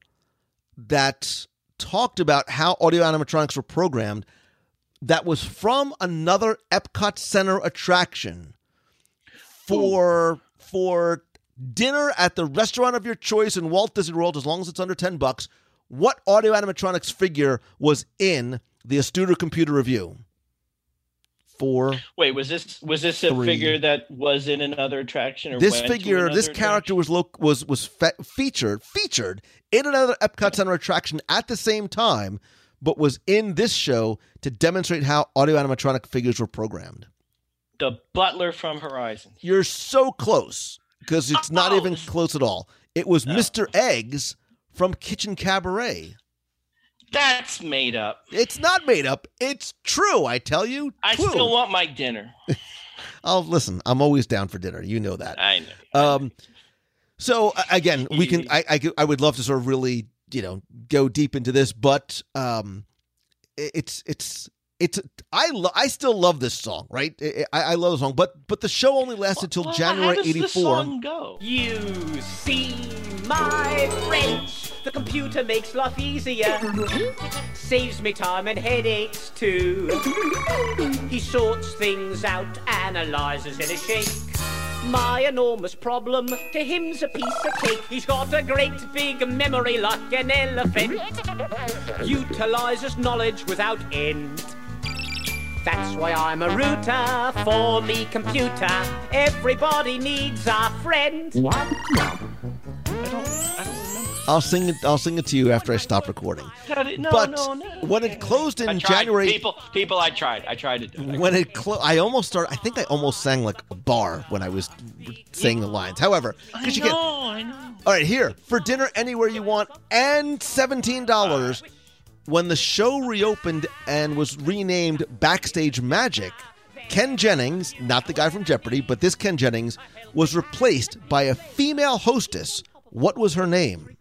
that talked about how audio animatronics were programmed. That was from another Epcot Center attraction for for dinner at the restaurant of your choice in Walt Disney World, as long as it's under ten bucks. What audio animatronics figure was in the Astuter Computer Revue? Four. Wait, was this was this a Three. figure that was in another attraction? Or This figure, this character was lo- was was fe- featured featured in another Epcot Center attraction at the same time, but was in this show to demonstrate how audio animatronic figures were programmed. The Butler from Horizon. You're so close because it's not Oh. even close at all. It was oh. Mr. Eggz from Kitchen Kabaret. That's made up. It's not made up. It's true. I tell you. I true. still want my dinner. I'll listen. I'm always down for dinner. You know that. I know. Um, so again, we can. I, I I would love to sort of really you know go deep into this, but um, it's it's it's I lo- I still love this song, right? I, I love the song, but but the show only lasted till Well, January does the '84. song go? You see, my friend, the computer makes life easier. Saves me time and headaches too. He sorts things out, analyzes in a shake. My enormous problem to him's a piece of cake. He's got a great big memory like an elephant. Utilizes knowledge without end. That's why I'm a router for the computer. Everybody needs a friend. What? I don't, I don't I'll sing it. I'll sing it to you after I stop recording. Got it. No, but no, no. when it closed in January, People, people, I tried. I tried to do it. when it closed, I almost started. I think I almost sang like a bar when I was saying the lines. However, because you know, get I know. all right here for dinner anywhere you want and seventeen dollars. When the show reopened and was renamed Backstage Magic, Ken Jennings, not the guy from Jeopardy, but this Ken Jennings, was replaced by a female hostess. What was her name?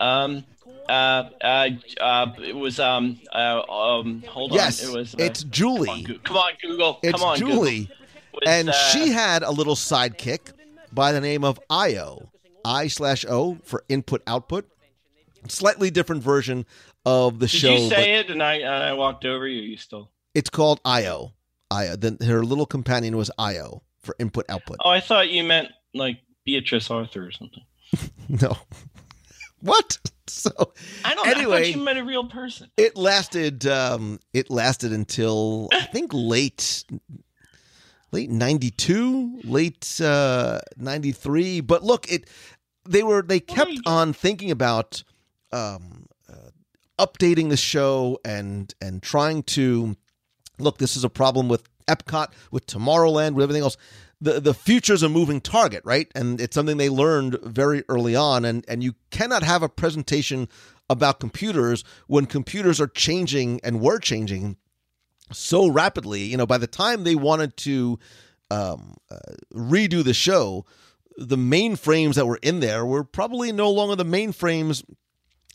Um, uh, uh, uh, it was um, uh, um, hold Yes, on. It was. Uh, it's Julie. Come on, come on, Google. It's come on, Julie. Google. And uh, she had a little sidekick by the name of IO, I slash O for input output. Slightly different version of the Did show. Did you say it and I and I walked over you? You still? It's called IO. IO. Then her little companion was IO for input output. Oh, I thought you meant like Beatrice Arthur or something. No. what? So I don't. know. I Anyway. thought you meant a real person. it lasted. Um, it lasted until I think late, late ninety two, late uh, ninety three. But look, it they were they kept on thinking about um, updating the show and and trying to look. This is a problem with Epcot, with Tomorrowland, with everything else. The, the future's a moving target, right? And it's something they learned very early on. And, and you cannot have a presentation about computers when computers are changing and were changing so rapidly. You know, by the time they wanted to um, uh, redo the show, the mainframes that were in there were probably no longer the mainframes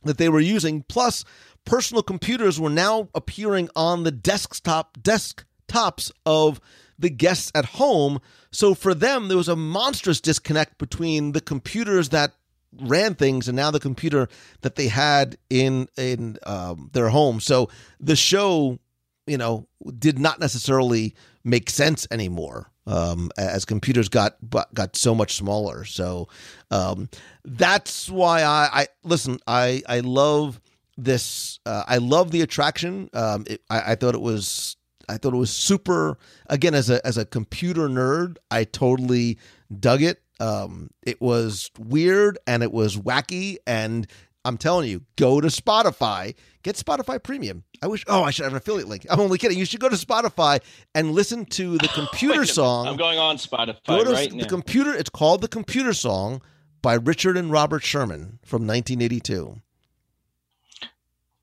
that they were using. Plus, personal computers were now appearing on the desktop desktops of the guests at home. So for them, there was a monstrous disconnect between the computers that ran things, and now the computer that they had in in um, their home. So the show, you know, did not necessarily make sense anymore um, as computers got got so much smaller. So um, that's why I, I listen. I I love this. Uh, I love the attraction. Um, it, I, I thought it was I thought it was super. Again, as a as a computer nerd, I totally dug it. Um, it was weird and it was wacky, and I'm telling you, go to Spotify, get Spotify Premium. I wish. Oh, I should have an affiliate link. I'm only kidding. You should go to Spotify and listen to the computer song. I'm going on Spotify Go to right the now. computer. It's called the Computer Song by Richard and Robert Sherman from 1982.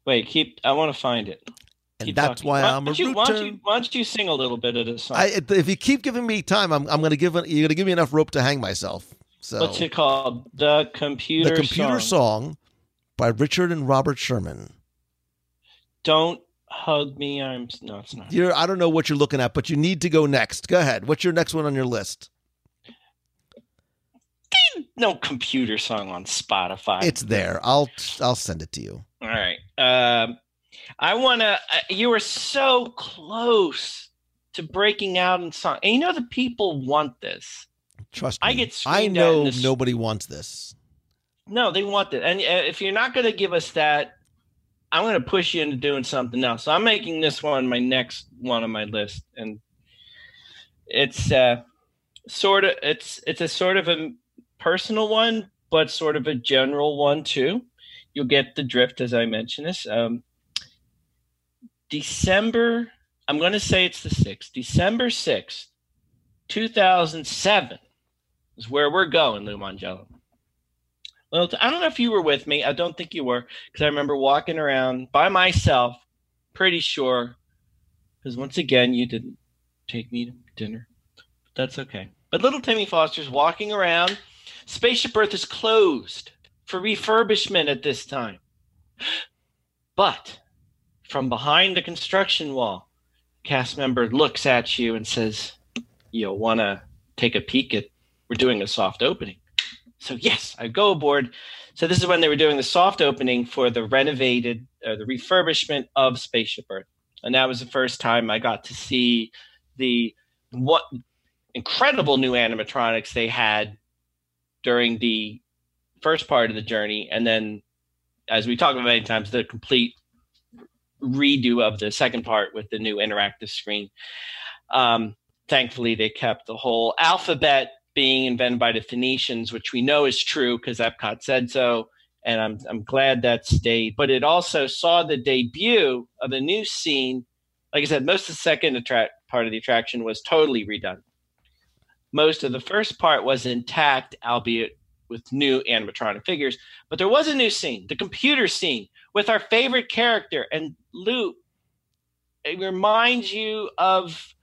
Wait, keep. I want to find it. And Keep that's talking. why why I'm a you, why don't you, why don't you sing a little bit of this song? I, if you keep giving me time, I'm, I'm going to give you're going to give me enough rope to hang myself. So What's it called? The computer. the computer song. By Richard and Robert Sherman. Don't hug me. I'm no, it's not. You're I don't know what you're looking at, but you need to go next. Go ahead. What's your next one on your list? No computer song on Spotify. It's there. I'll I'll send it to you. All right. Um, I want to. Uh, you were so close to breaking out in song, and you know the people want this. Trust me. I get I screamed at in know nobody wants this. No, they want it, and uh, if you're not going to give us that, I'm going to push you into doing something else. So I'm making this one my next one on my list, and it's uh, sort of it's it's a sort of a personal one, but sort of a general one too. You'll get the drift as I mentioned this. Um, December, I'm going to say it's the sixth, December sixth, two thousand seven, is where we're going, Lou Mongello. Well, I don't know if you were with me. I don't think you were, because I remember walking around by myself, pretty sure. Because once again, you didn't take me to dinner. But that's okay. But little Timmy Foster's walking around. Spaceship Earth is closed for refurbishment at this time. But from behind the construction wall, cast member looks at you and says, You'll want to take a peek at, we're doing a soft opening. So yes, I go aboard. So this is when they were doing the soft opening for the renovated, uh, the refurbishment of Spaceship Earth, and that was the first time I got to see the what incredible new animatronics they had during the first part of the journey, and then, as we talked about many times, the complete redo of the second part with the new interactive screen. Um, thankfully, they kept the whole alphabet being invented by the Phoenicians, which we know is true because Epcot said so. And I'm, I'm glad that stayed. But it also saw the debut of a new scene. Like I said, most of the second attract, part of the attraction was totally redone. Most of the first part was intact, albeit with new animatronic figures. But there was a new scene, the computer scene, with our favorite character. And Lou, it reminds you of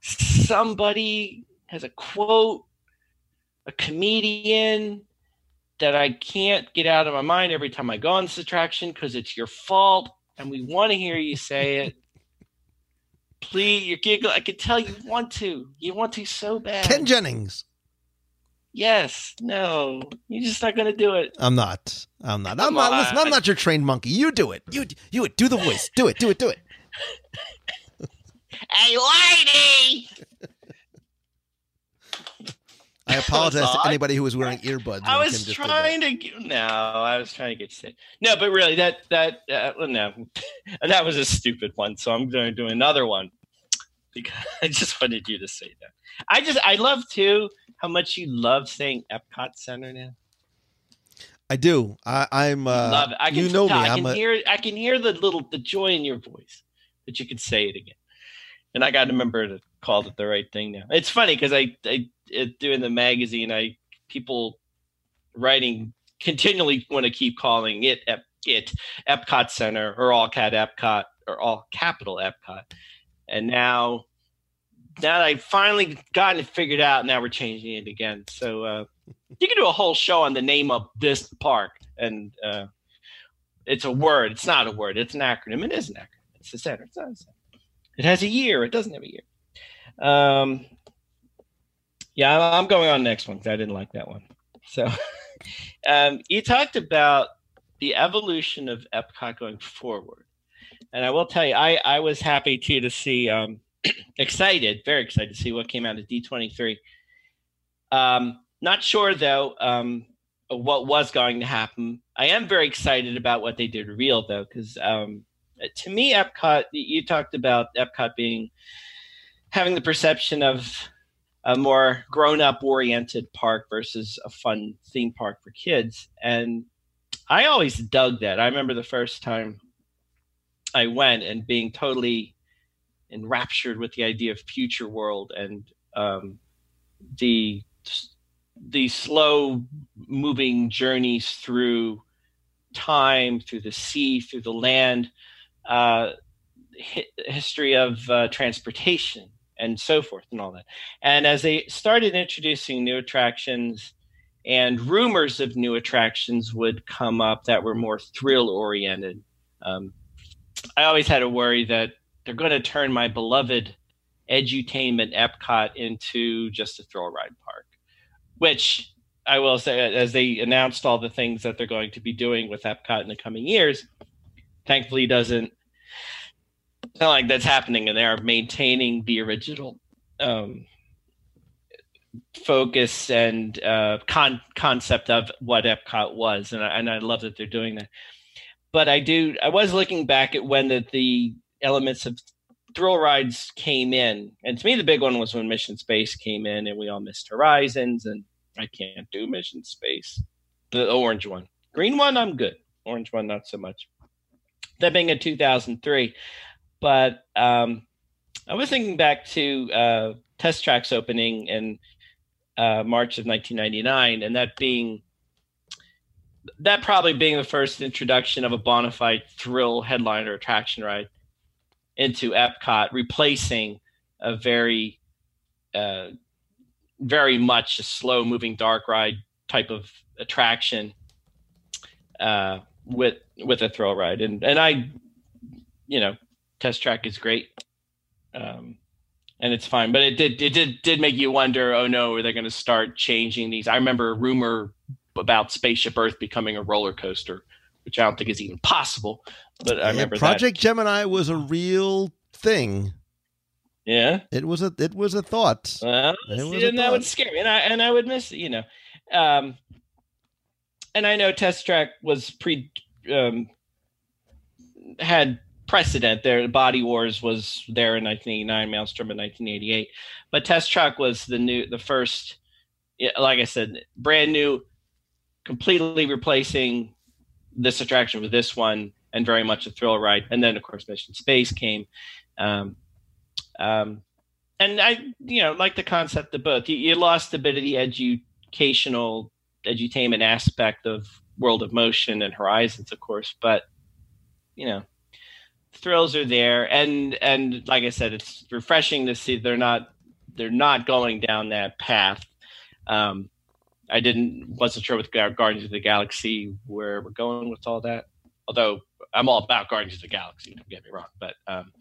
somebody has a quote, a comedian that I can't get out of my mind every time I go on this attraction because it's your fault and we want to hear you say it. Please, you're giggling. I can tell you want to. You want to so bad. Ken Jennings. Yes. No. You're just not going to do it. I'm not. I'm not. I'm not. Listen, I'm not your trained monkey. You do it. You you it. Do the voice. Do it. Do it. Do it. Hey, lady! I apologize to anybody who was wearing earbuds. I was Kim just did that. trying to get, no, I was trying to get sick. No, but really, that that uh, well, no, that was a stupid one. So I'm going to do another one because I just wanted you to say that. I just I love too how much you love saying Epcot Center now. I do. I, I'm. Uh, love it. I can you know me. I I'm can hear I can hear the little the joy in your voice that you could say it again. And I got to remember to call it the right thing now. It's funny because I I it, doing the magazine, I people writing continually want to keep calling it Ep, it Epcot Center or all cat Epcot or all capital Epcot. And now now that I've finally gotten it figured out, now we're changing it again. So uh, you can do a whole show on the name of this park, and uh, it's a word. It's not a word. It's an acronym. It is an acronym. It's the center. It's not a center. It has a year. It doesn't have a year. Um, yeah, I'm- going on next one because I didn't like that one. So um, you talked about the evolution of Epcot going forward, and I will tell you, I I was happy too to see, um, excited, very excited to see what came out of D twenty three. Um, not sure though um, what was going to happen. I am very excited about what they did reveal though, because um, to me, Epcot. You talked about Epcot being having the perception of a more grown-up oriented park versus a fun theme park for kids, and I always dug that. I remember the first time I went and being totally enraptured with the idea of future world and um, the the slow moving journeys through time, through the sea, through the land, uh, hi- history of uh, transportation, and so forth, and all that. And as they started introducing new attractions, and rumors of new attractions would come up that were more thrill oriented. Um, I always had a worry that they're going to turn my beloved edutainment Epcot into just a thrill ride park, which I will say, as they announced all the things that they're going to be doing with Epcot in the coming years, thankfully doesn't sound like that's happening, and they are maintaining the original um, focus and uh, con- concept of what Epcot was, and I, and I love that they're doing that. But I do, I was looking back at when the, the elements of thrill rides came in, and to me the big one was when Mission Space came in, and we all missed Horizons, and I can't do Mission Space, the orange one, green one I'm good, orange one not so much. That being in 2003, but um, I was thinking back to uh, Test Track's opening in uh, March of 1999, and that being that probably being the first introduction of a bona fide thrill headliner attraction ride into Epcot, replacing a very, uh, very much a slow moving dark ride type of attraction uh, with with a thrill ride, and and I, you know, Test Track is great. Um, and it's fine. But it did it did did make you wonder. Oh no, are they going to start changing these? I remember a rumor about Spaceship Earth becoming a roller coaster, which I don't think is even possible. But I remember Project Gemini was a real thing. Yeah, it was a it was a thought. Well, It was see, and that would scare me, and I and I would miss you know. Um, and I know Test Track was pre um, had precedent there. Body Wars was there in 1989, Maelstrom in 1988, but Test Track was the new, the first. Like I said, brand new, completely replacing this attraction with this one, and very much a thrill ride. And then, of course, Mission Space came. Um, um, and I, you know, like the concept of both. You, you lost a bit of the educational, edutainment aspect of World of Motion and Horizons, of course, but you know, thrills are there, and and like I said, it's refreshing to see they're not they're not going down that path. Um, I didn't wasn't sure with Guardians of the Galaxy where we're going with all that. Although I'm all about Guardians of the Galaxy, don't get me wrong, but um,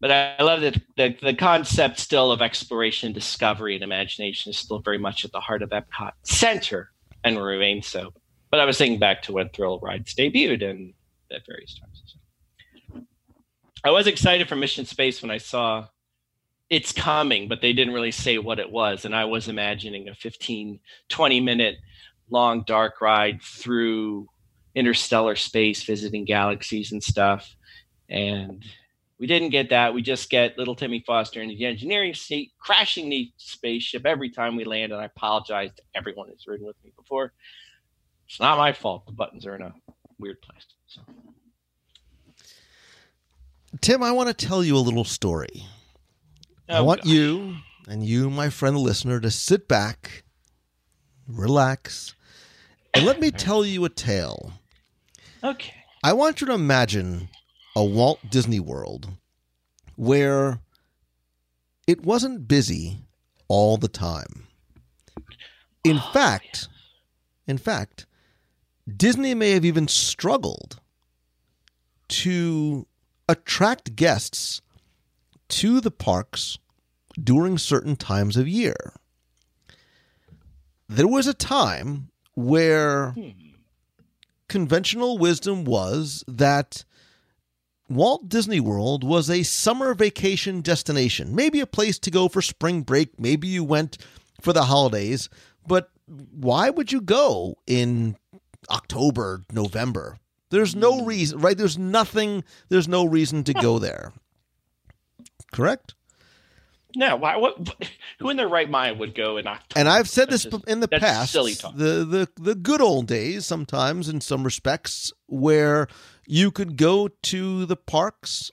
but I love that the, the concept still of exploration, discovery, and imagination is still very much at the heart of Epcot Center and will remain so. But I was thinking back to when Thrill Rides debuted and at various times. I was excited for Mission Space when I saw it's coming, but they didn't really say what it was. And I was imagining a 15, 20 minute long dark ride through interstellar space, visiting galaxies and stuff. And we didn't get that. We just get little Timmy Foster in the engineering seat crashing the spaceship every time we land. And I apologize to everyone who's ridden with me before. It's not my fault. The buttons are in a weird place. So. Tim, I want to tell you a little story. I Oh, want gosh. you and you, my friend the listener, to sit back, relax, and let me tell you a tale. Okay. I want you to imagine a Walt Disney World where it wasn't busy all the time. In oh, fact, in fact, Disney may have even struggled to attract guests to the parks during certain times of year. There was a time where conventional wisdom was that Walt Disney World was a summer vacation destination, maybe a place to go for spring break, maybe you went for the holidays, but why would you go in October, November? There's no mm. reason, right? There's nothing, there's no reason to go there. Correct? No, why? What? Who in their right mind would go in October? And I've said this just- in the past. Silly talk. The the the good old days, sometimes in some respects, where you could go to the parks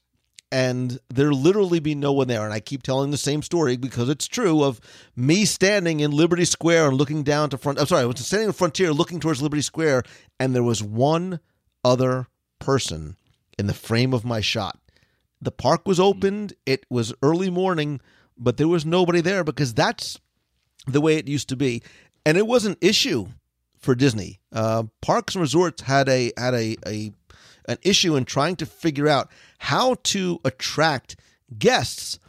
and there literally be no one there. And I keep telling the same story because it's true of me standing in Liberty Square and looking down to front. I'm sorry, I was standing in Frontier looking towards Liberty Square, and there was one other person in the frame of my shot. The park was opened. It was early morning, but there was nobody there because that's the way it used to be, and it was an issue for Disney. Uh, Parks and Resorts had a had a, a an issue in trying to figure out how to attract guests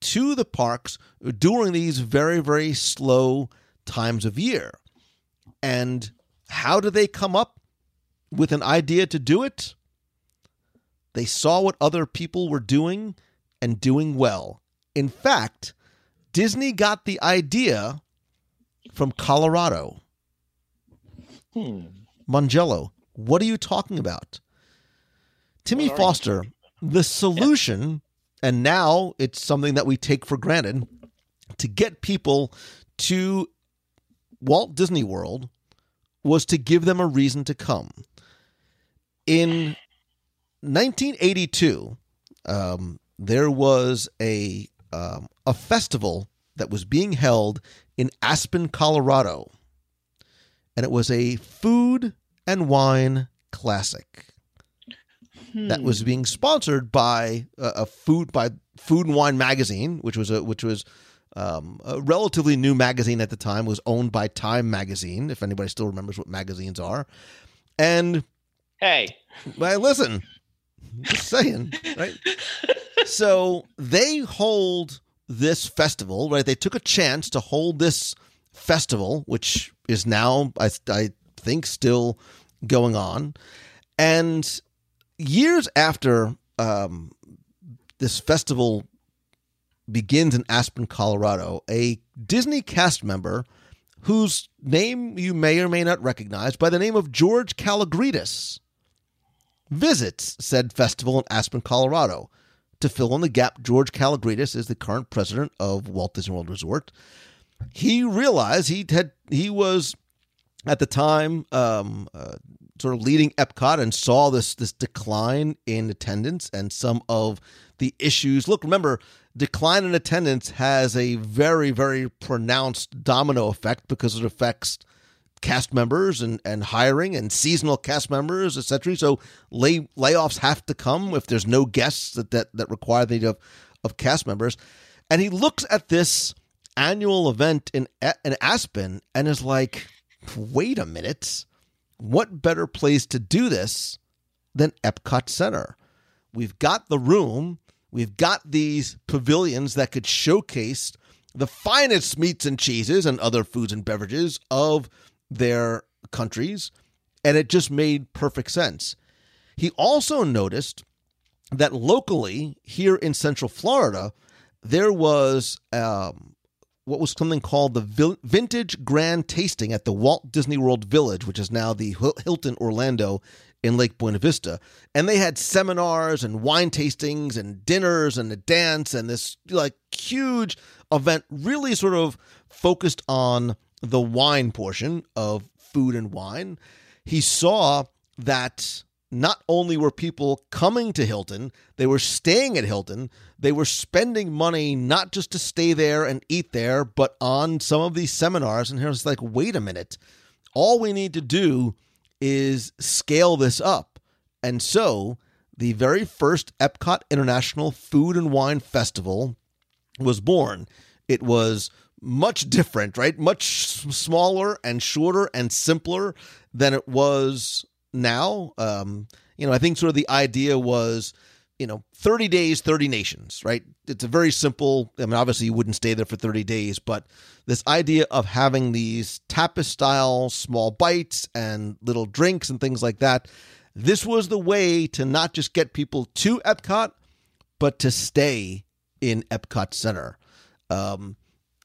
to the parks during these very very slow times of year. And how do they come up with an idea to do it? They saw what other people were doing and doing well. In fact, Disney got the idea from Colorado. Hmm. Mongello, what are you talking about? Timmy Foster, the solution, and now it's something that we take for granted to get people to Walt Disney World was to give them a reason to come. In 1982, um, there was a um, a festival that was being held in Aspen, Colorado, and it was a food and wine classic that was being sponsored by a, a food by Food and Wine magazine, which was a which was um, a relatively new magazine at the time. Was owned by Time magazine, if anybody still remembers what magazines are. And Hey, well, listen, just saying, right? so they hold this festival, right? They took a chance to hold this festival, which is now, I, I think, still going on. And years after um, this festival begins in Aspen, Colorado, a Disney cast member whose name you may or may not recognize by the name of George Kalogridis visits said festival in Aspen, Colorado. To fill in the gap, George Kalogridis is the current president of Walt Disney World Resort. He realized he had he was at the time um, uh, sort of leading Epcot and saw this this decline in attendance and some of the issues. Look, remember, decline in attendance has a very very pronounced domino effect because it affects cast members and, and hiring and seasonal cast members, etc. So lay layoffs have to come if there's no guests that that, that require the of, of cast members. And he looks at this annual event in in Aspen and is like, wait a minute, what better place to do this than Epcot Center? We've got the room, we've got these pavilions that could showcase the finest meats and cheeses and other foods and beverages of their countries, and it just made perfect sense. He also noticed that locally here in Central Florida, there was um, what was something called the Vintage Grand Tasting at the Walt Disney World Village, which is now the Hilton Orlando in Lake Buena Vista. And they had seminars and wine tastings and dinners and a dance and this like huge event, really sort of focused on the wine portion of food and wine. He saw that not only were people coming to Hilton, they were staying at Hilton. They were spending money not just to stay there and eat there, but on some of these seminars. And he was like, wait a minute. All we need to do is scale this up. And so the very first Epcot International Food and Wine Festival was born. It was much different, right? Much smaller and shorter and simpler than it was now. Um, you know, I think sort of the idea was, you know, 30 days, 30 nations, right? It's a very simple, I mean, obviously you wouldn't stay there for 30 days, but this idea of having these tapas style small bites and little drinks and things like that, this was the way to not just get people to Epcot, but to stay in Epcot Center. Um,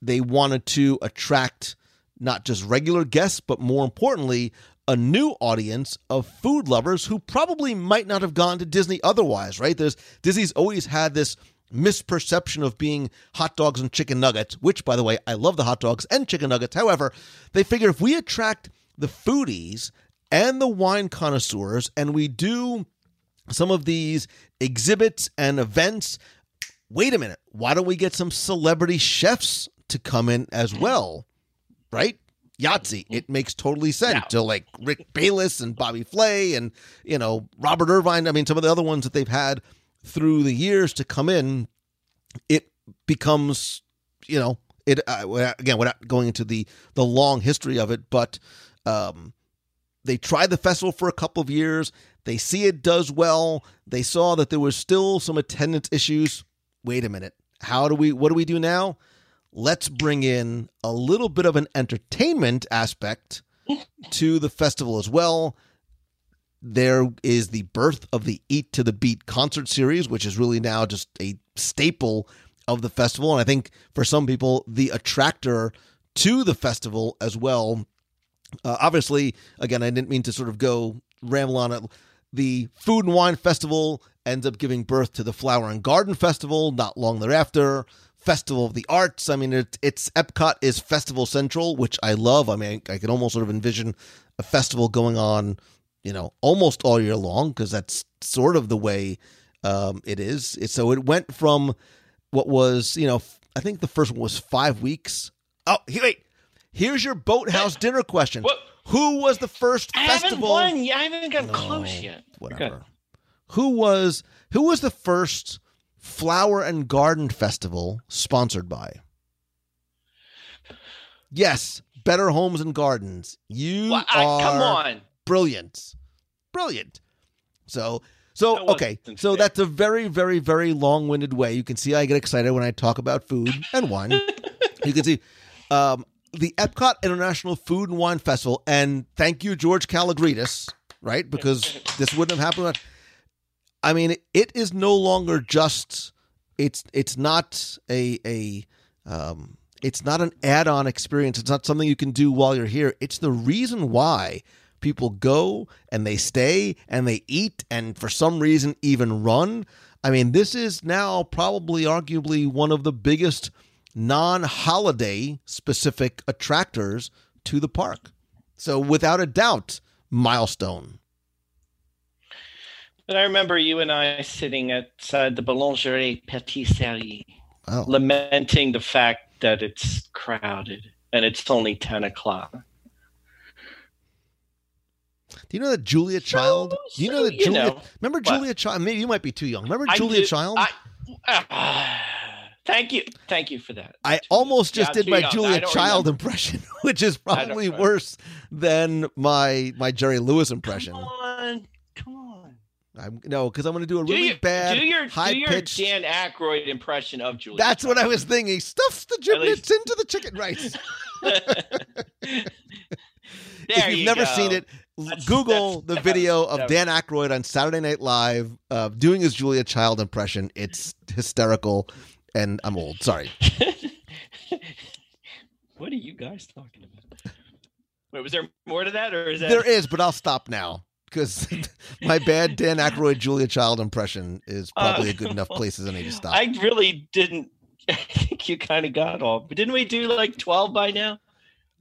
they wanted to attract not just regular guests, but more importantly, a new audience of food lovers who probably might not have gone to Disney otherwise, right? There's Disney's always had this misperception of being hot dogs and chicken nuggets, which by the way, I love the hot dogs and chicken nuggets. However, they figure if we attract the foodies and the wine connoisseurs and we do some of these exhibits and events, wait a minute, why don't we get some celebrity chefs to come in as well? Right? Yahtzee. It makes totally sense. to like Rick Bayless and Bobby Flay and you know Robert Irvine. I mean, some of the other ones that they've had through the years to come in, it becomes you know it uh, again without going into the the long history of it, but um, they tried the festival for a couple of years. They see it does well. They saw that there was still some attendance issues. Wait a minute. How do we? What do we do now? Let's bring in a little bit of an entertainment aspect to the festival as well. There is the birth of the Eat to the Beat concert series, which is really now just a staple of the festival. And I think for some people, the attractor to the festival as well. Uh, obviously, again, I didn't mean to sort of go ramble on it. The Food and Wine Festival ends up giving birth to the Flower and Garden Festival not long thereafter. Festival of the Arts. I mean, it, it's Epcot is Festival Central, which I love. I mean, I, I can almost sort of envision a festival going on, you know, almost all year long because that's sort of the way um, it is. It, so it went from what was, you know, I think the first one was five weeks. Oh, wait. Here's your boathouse dinner question. What? Who was the first I festival? haven't won. I haven't gotten close yet. Whatever. Who was who was the first Flower and Garden Festival sponsored by? Yes, Better Homes and Gardens. You Well, I- are come on. brilliant, brilliant. So, so okay, so that's a very, very, very long-winded way. You can see I get excited when I talk about food and wine. you can see um, the Epcot International Food and Wine Festival, and thank you, George Kalogridis, right? Because this wouldn't have happened. I mean, it is no longer just it's it's not a a um, it's not an add-on experience. It's not something you can do while you're here. It's the reason why people go and they stay and they eat and for some reason even run. I mean, this is now probably arguably one of the biggest non-holiday specific attractors to the park. So without a doubt, milestone. But I remember you and I sitting outside the Boulangerie Patisserie, Oh. lamenting the fact that it's crowded and it's only 10 o'clock. Do you know that Julia Child? Do you know so, that you Julia? know. remember What? Julia Child? Maybe you might be too young. Remember I Julia Child? I- Ah, thank you. Thank you for that. I almost just Yeah, did my young. Julia Child remember. impression, which is probably worse than my my Jerry Lewis impression. Come on. I'm, no, because I'm going to do a Do really your, bad, do your, high do your pitched. Dan Aykroyd impression of Julia. That's what I was thinking. He stuffs the least- giblets into the chicken rice. if you've you never go. seen it, That's- Google that's- the video of that's- Dan Aykroyd on Saturday Night Live uh, doing his Julia Child impression. It's hysterical, and I'm old. Sorry. What are you guys talking about? Wait, was there more to that, or is that There is, but I'll stop now because my bad Dan Aykroyd Julia Child impression is probably Uh, a good enough place as I need to stop. I really didn't. I think you kind of got all. But didn't we do like twelve by now?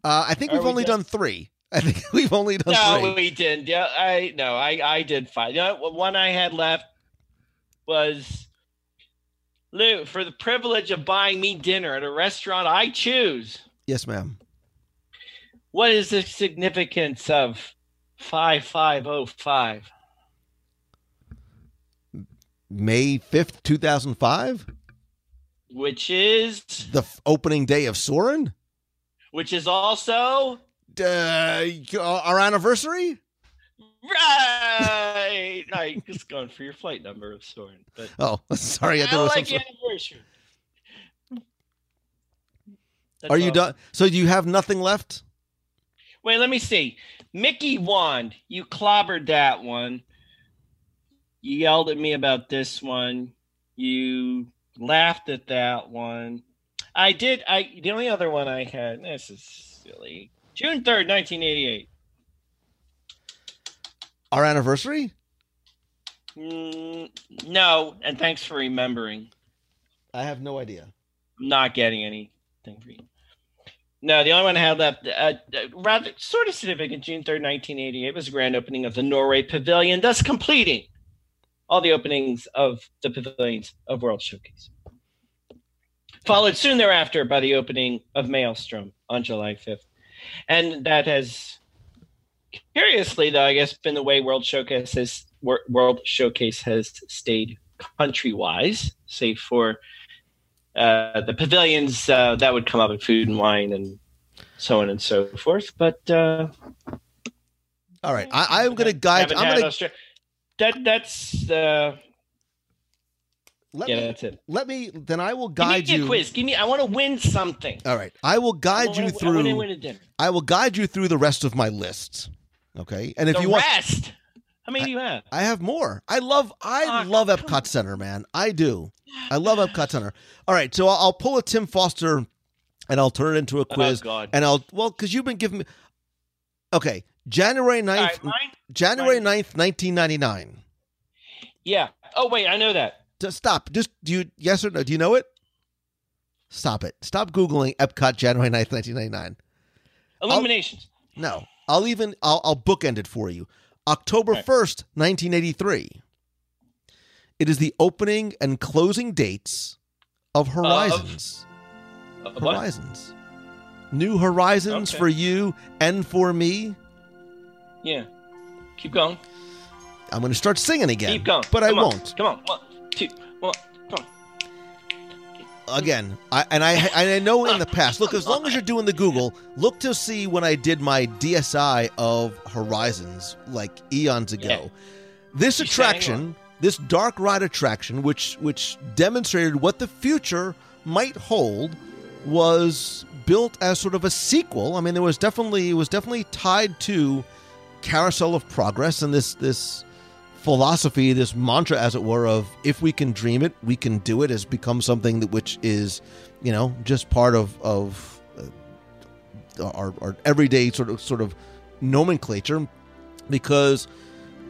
Uh, I think Are we've we only done? done three. I think we've only done No, three. we didn't. Yeah, I no, I I did five. You know, one I had left was Lou for the privilege of buying me dinner at a restaurant I choose. Yes, ma'am. What is the significance of five five oh five? May 5th, 2005, Which is the f- opening day of Soarin'. which is also Uh, our anniversary? right. wait. I just going for your flight number of Soarin'. But Oh, sorry. I I thought it was some like sort- anniversary. That's Are you all. done? So you have nothing left? Wait, let me see. Mickey Wand, you clobbered that one. You yelled at me about this one. You laughed at that one. I did. I the only other one I had. This is silly. June third, nineteen eighty-eight. Our anniversary? Mm, no, and thanks for remembering. I have no idea. I'm not getting anything for you. No, the only one I had left, uh, uh, rather sort of significant, June 3rd, 1988, was the grand opening of the Norway Pavilion, thus completing all the openings of the pavilions of World Showcase. Followed soon thereafter by the opening of Maelstrom on July 5th. And that has, curiously, though, I guess, been the way World Showcase has, World Showcase has stayed country wise, save for uh, the pavilions uh, that would come up in food and wine and so on and so forth. But uh, All right. I, I'm going to guide. I'm going to that that's uh, let yeah, me that's it. let me. Then I will Give me guide a you. quiz. Give me. I want to win something. All right. I will I guide wanna- you I through. a. I will guide you through the rest of my list. Okay. And if the you want, rest. How many do you have? I have more. I love I Oh, love Epcot Center, man. I do. I love Epcot Center. All right, so I'll, I'll pull a Tim Foster and I'll turn it into a oh, quiz. Oh, God. And I'll well, because you've been giving me Okay. January 9th All right, mine. January 9th, 1999. Yeah. Oh wait, I know that. Just stop. Just do you yes or no? Do you know it? Stop it. Stop Googling Epcot January 9th, 1999. Illuminations. No. I'll even I'll I'll bookend it for you. October Okay. 1st, 1983. It is the opening and closing dates of Horizons. Uh, what? Horizons. New Horizons Okay. for you and for me. Yeah. Keep going. I'm going to start singing again. Keep going. But I on. won't. Come on. One, two. Come. Again, I, and I I know in the past. Look, as long as you're doing the Google, look to see when I did my DSI of Horizons like eons ago. Yeah. This attraction, this dark ride attraction, which which demonstrated what the future might hold, was built as sort of a sequel. I mean, there was definitely it was definitely tied to Carousel of Progress and this this philosophy, this mantra, as it were, of if we can dream it, we can do it, has become something that which is, you know, just part of of uh, our, our everyday sort of sort of nomenclature, because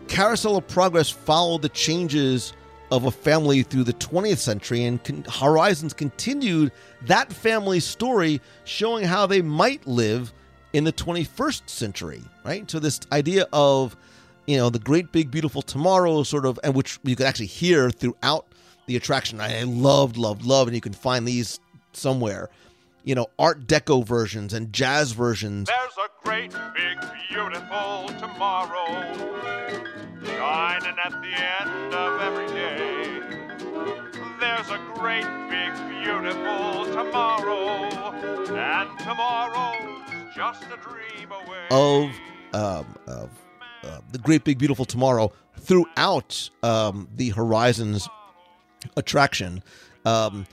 Carousel of Progress followed the changes of a family through the 20th century, and con- Horizons continued that family's story, showing how they might live in the 21st century, right? So this idea of you know the great big beautiful tomorrow sort of and which you could actually hear throughout the attraction i loved loved loved and you can find these somewhere you know art deco versions and jazz versions There's a great, big, beautiful tomorrow shining at the end of every day. There's a great, big, beautiful tomorrow, and tomorrow's just a dream away. of um, of uh, the great big beautiful tomorrow throughout um, the horizons attraction um,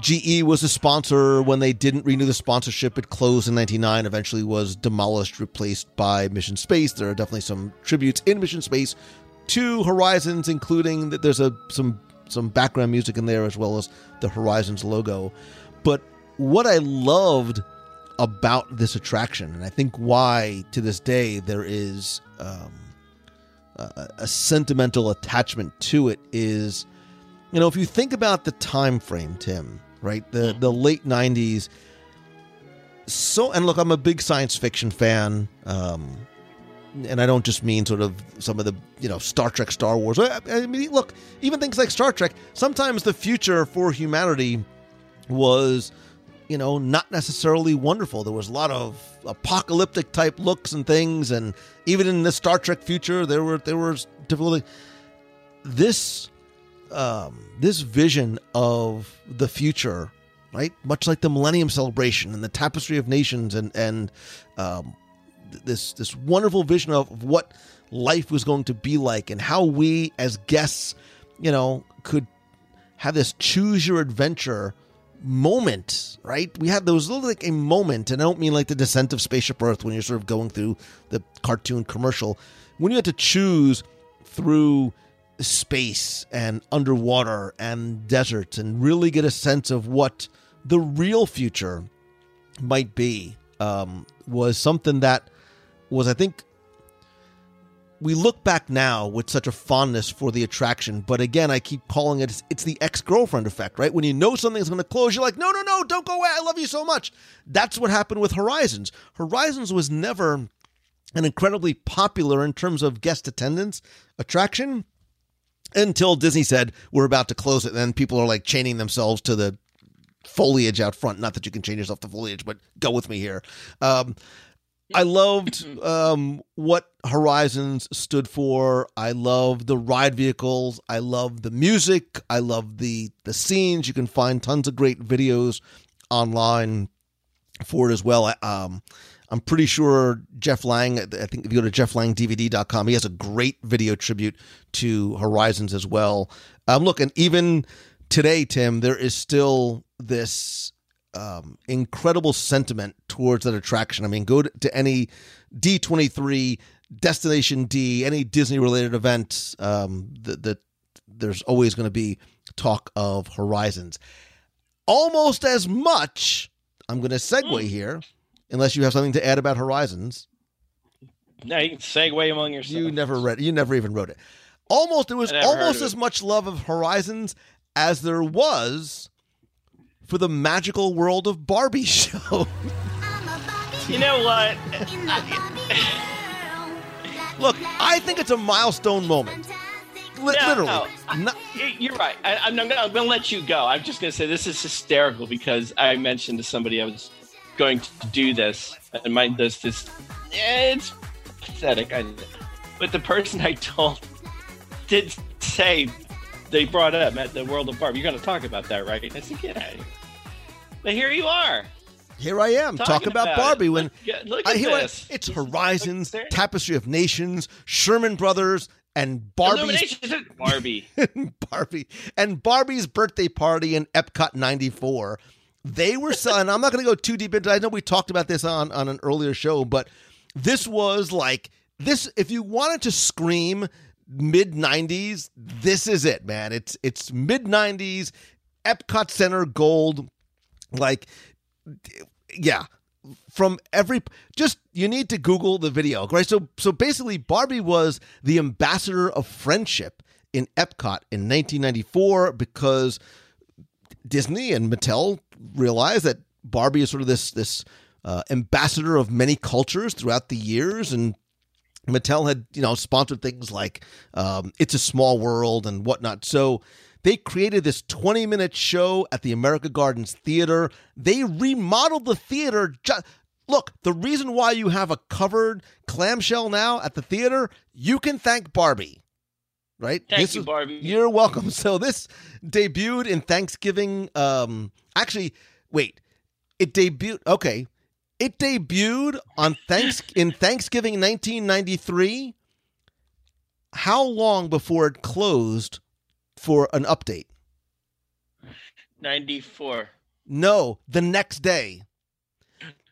GE was a sponsor when they didn't renew the sponsorship. It closed in '99. Eventually, was demolished, replaced by Mission Space. There are definitely some tributes in Mission Space to Horizons, including that there's a some some background music in there as well as the Horizons logo. But what I loved about this attraction, and I think why to this day there is um, a, a sentimental attachment to it, is you know if you think about the time frame, Tim, right, the the late '90s. So, and look, I'm a big science fiction fan. Um, and I don't just mean sort of some of the you know Star Trek, Star Wars. I I mean, look, even things like Star Trek. Sometimes the future for humanity was, you know, not necessarily wonderful. There was a lot of apocalyptic type looks and things, and even in the Star Trek future, there were there was difficulty. This, um, this vision of the future, right? Much like the Millennium Celebration and the Tapestry of Nations, and and um, this this wonderful vision of what life was going to be like and how we as guests, you know, could have this choose your adventure moment, right? We had those little like a moment, and I don't mean like the descent of Spaceship Earth when you're sort of going through the cartoon commercial. When you had to choose through space and underwater and deserts and really get a sense of what the real future might be um, was something that was, I think, we look back now with such a fondness for the attraction, but again, I keep calling it it's the ex girlfriend effect, right? When you know something's going to close, you're like, no, no, no, don't go away. I love you so much. That's what happened with Horizons. Horizons was never an incredibly popular in terms of guest attendance attraction until Disney said we're about to close it. And then people are like chaining themselves to the foliage out front. Not that you can chain yourself to foliage, but go with me here. Um, I loved um, what Horizons stood for. I love the ride vehicles. I love the music. I love the the scenes. You can find tons of great videos online for it as well. Um, I'm pretty sure Jeff Lang, I think if you go to jefflangdvd.com, he has a great video tribute to Horizons as well. Um, look, and even today, Tim, there is still this um, incredible sentiment towards that attraction. I mean, go to, to any D23, Destination D, any Disney related event, um, that the, there's always going to be talk of Horizons. Almost as much, I'm going to segue here, unless you have something to add about Horizons. No, you can segue among yourselves. You never read. You never even wrote it. Almost, it was I never heard almost as it. much love of Horizons as there was for the magical world of Barbie show. You know what? Look, I think it's a milestone moment. Li- No, literally, no. Not- You're right. I, gonna, I'm to let you go. I'm just going to say this is hysterical because I mentioned to somebody I was going to do this, and my this this it's pathetic. I, but the person I told did say they brought up at the World of Barbie. You're going to talk about that, right? I said, get out of here. But here you are. here I am talk about, about Barbie. it. When Look- look I at hear it, this. it's Horizons. Tapestry of Nations, Sherman Brothers, and Barbie's Barbie. Barbie and Barbie's birthday party in Epcot 94. They were selling, I'm not going to go too deep into I know we talked about this on, on an earlier show, but this was like, this, if you wanted to scream mid 90s, this is it, man. It's, it's mid 90s, Epcot Center gold. Like, yeah from every just you need to google the video right so so basically barbie was the ambassador of friendship in epcot in 1994 because disney and mattel realized that barbie is sort of this this uh, ambassador of many cultures throughout the years and Mattel had, you know, sponsored things like um, "It's a Small World" and whatnot. So they created this 20 minute show at the America Gardens Theater. They remodeled the theater. Ju- Look, the reason why you have a covered clamshell now at the theater, you can thank Barbie. Right? Thank you, Barbie. You're welcome. So this debuted in Thanksgiving. Um, actually, wait, it debuted. Okay, it debuted on thanks in Thanksgiving 1993. How long before it closed for an update? 94. No, the next day.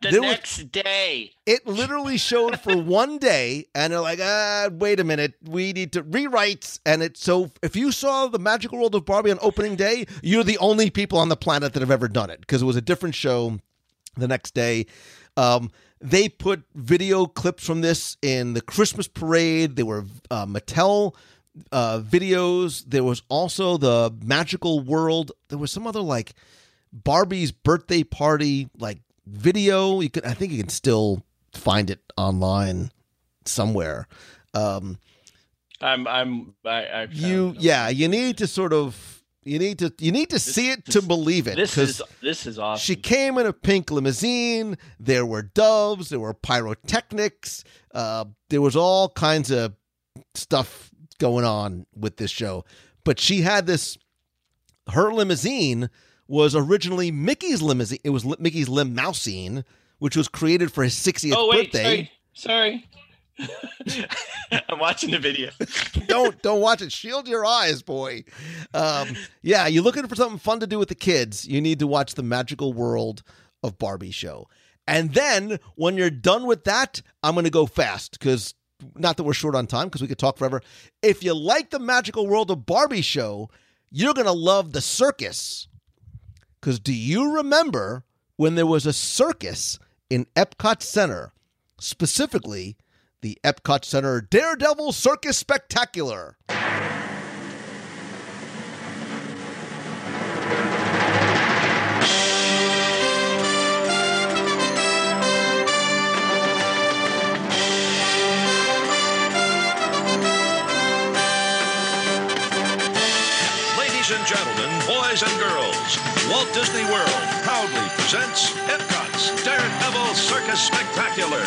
The There was- next day. It literally showed for one day, and they're like, ah, wait a minute, we need to rewrites. And it's so if you saw the Magical World of Barbie on opening day, you're the only people on the planet that have ever done it because it was a different show the next day. Um, they put video clips from this in the Christmas parade. They were uh, Mattel uh, videos. There was also the Magical World. There was some other like Barbie's birthday party like video. You could, I think, you can still find it online somewhere. Um, I'm, I'm, I, I you, yeah, you need to sort of. You need to you need to see it to believe it. This is, this is awesome. she came in a pink limousine. There were doves. There were pyrotechnics. Uh, there was all kinds of stuff going on with this show. But she had this. Her limousine was originally Mickey's limousine. It was li- Mickey's limousine, which was created for his 60th oh, wait, birthday. sorry. Sorry. I'm watching the video. don't don't watch it. Shield your eyes, boy. Um, yeah, you're looking for something fun to do with the kids. You need to watch the Magical World of Barbie show. And then when you're done with that, I'm going to go fast because not that we're short on time because we could talk forever. If you like the Magical World of Barbie show, you're going to love the circus. Because do you remember when there was a circus in Epcot Center, specifically the Epcot Center Daredevil Circus Spectacular? Gentlemen, boys and girls, Walt Disney World proudly presents Epcot's Daredevil Circus Spectacular.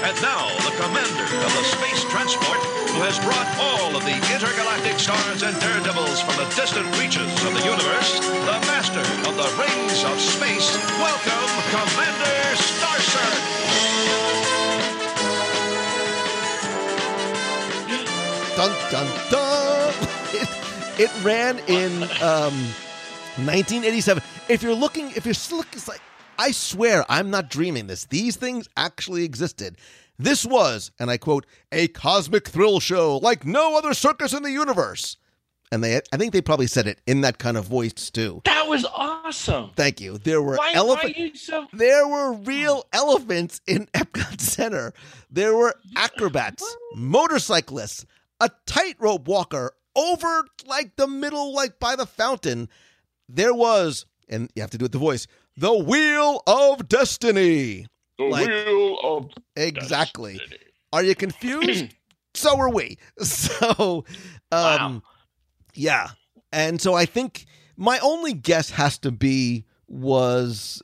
And now, the commander of the space transport who has brought all of the intergalactic stars and daredevils from the distant reaches of the universe, the master of the rings of space, welcome Commander Starcer. Dun dun dun. It, ran in um, 1987. If you're looking, if you're still looking, it's like I swear I'm not dreaming this. These things actually existed. This was, and I quote, a cosmic thrill show like no other circus in the universe. And they, I think they probably said it in that kind of voice too. That was awesome. Thank you. There were Why, elephant. why are you so There were real elephants in Epcot Center. There were acrobats, motorcyclists, a tightrope walker over like the middle, like by the fountain. There was, and you have to do it with the voice, the Wheel of Destiny. the Like- wheel of Exactly. Are you confused? so are we. So, um, yeah. And so I think my only guess has to be was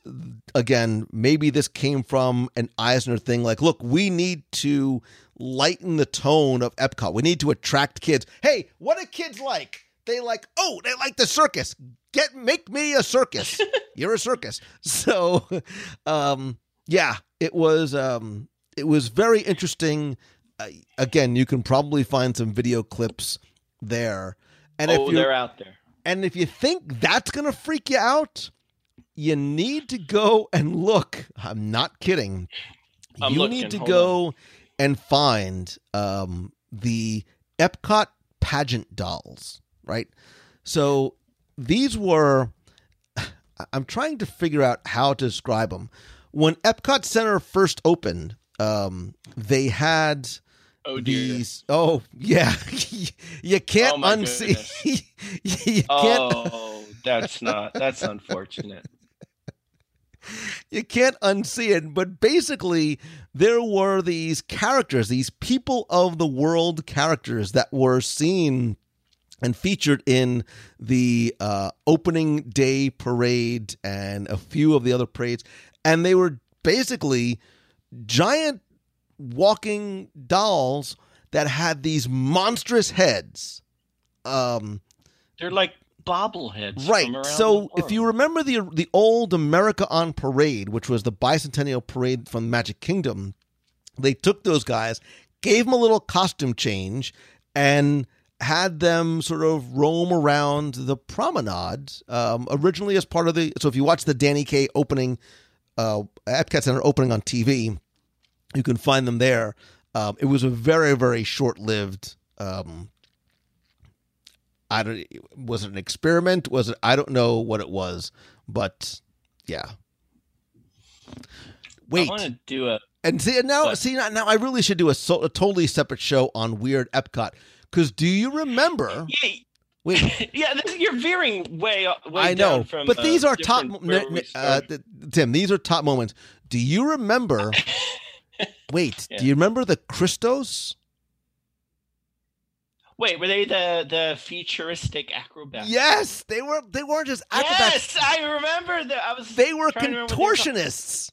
again maybe this came from an Eisner thing like look we need to lighten the tone of Epcot. We need to attract kids. Hey what do kids like? They like oh they like the circus. Get make me a circus. You're a circus. So um yeah it was um it was very interesting. Uh, again you can probably find some video clips there. And oh, if you're they're out there. and if you think that's going to freak you out, you need to go and look. I'm not kidding. I'm you looking. need to go and find um, the Epcot pageant dolls, right? So these were, I'm trying to figure out how to describe them. When Epcot Center first opened, um, they had Oh dear. these. Oh yeah, you can't Oh, unsee. you can't. Oh, that's not. That's unfortunate. You can't unsee it. But basically, there were these characters, these people of the world characters that were seen and featured in the uh, opening day parade and a few of the other parades. And they were basically giant walking dolls that had these monstrous heads. Um, They're like bobbleheads. right. So if you remember the the old America on Parade, which was the bicentennial parade from Magic Kingdom, they took those guys, gave them a little costume change, and had them sort of roam around the promenade. Um, originally as part of the so if you watch the Danny Kaye opening, uh, Epcot Center opening on TV, you can find them there. Um, it was a very very short lived. Um, I don't. Was it an experiment? Was it? I don't know what it was, but yeah. Wait, I want to do a. and see now. What? See now, now I really should do a, so, a totally separate show on Weird Epcot. Because do you remember? Yeah, Wait, yeah, this, you're veering way. way I know, down from, but uh, these are top. different mo- where n- we n- uh, Tim, these are top moments. Do you remember? wait, Yeah. do you remember the Kristos? Wait, were they the the futuristic acrobats? Yes, they were. They weren't just acrobats. Yes, I remember that. I was. They were trying to remember what they were contortionists.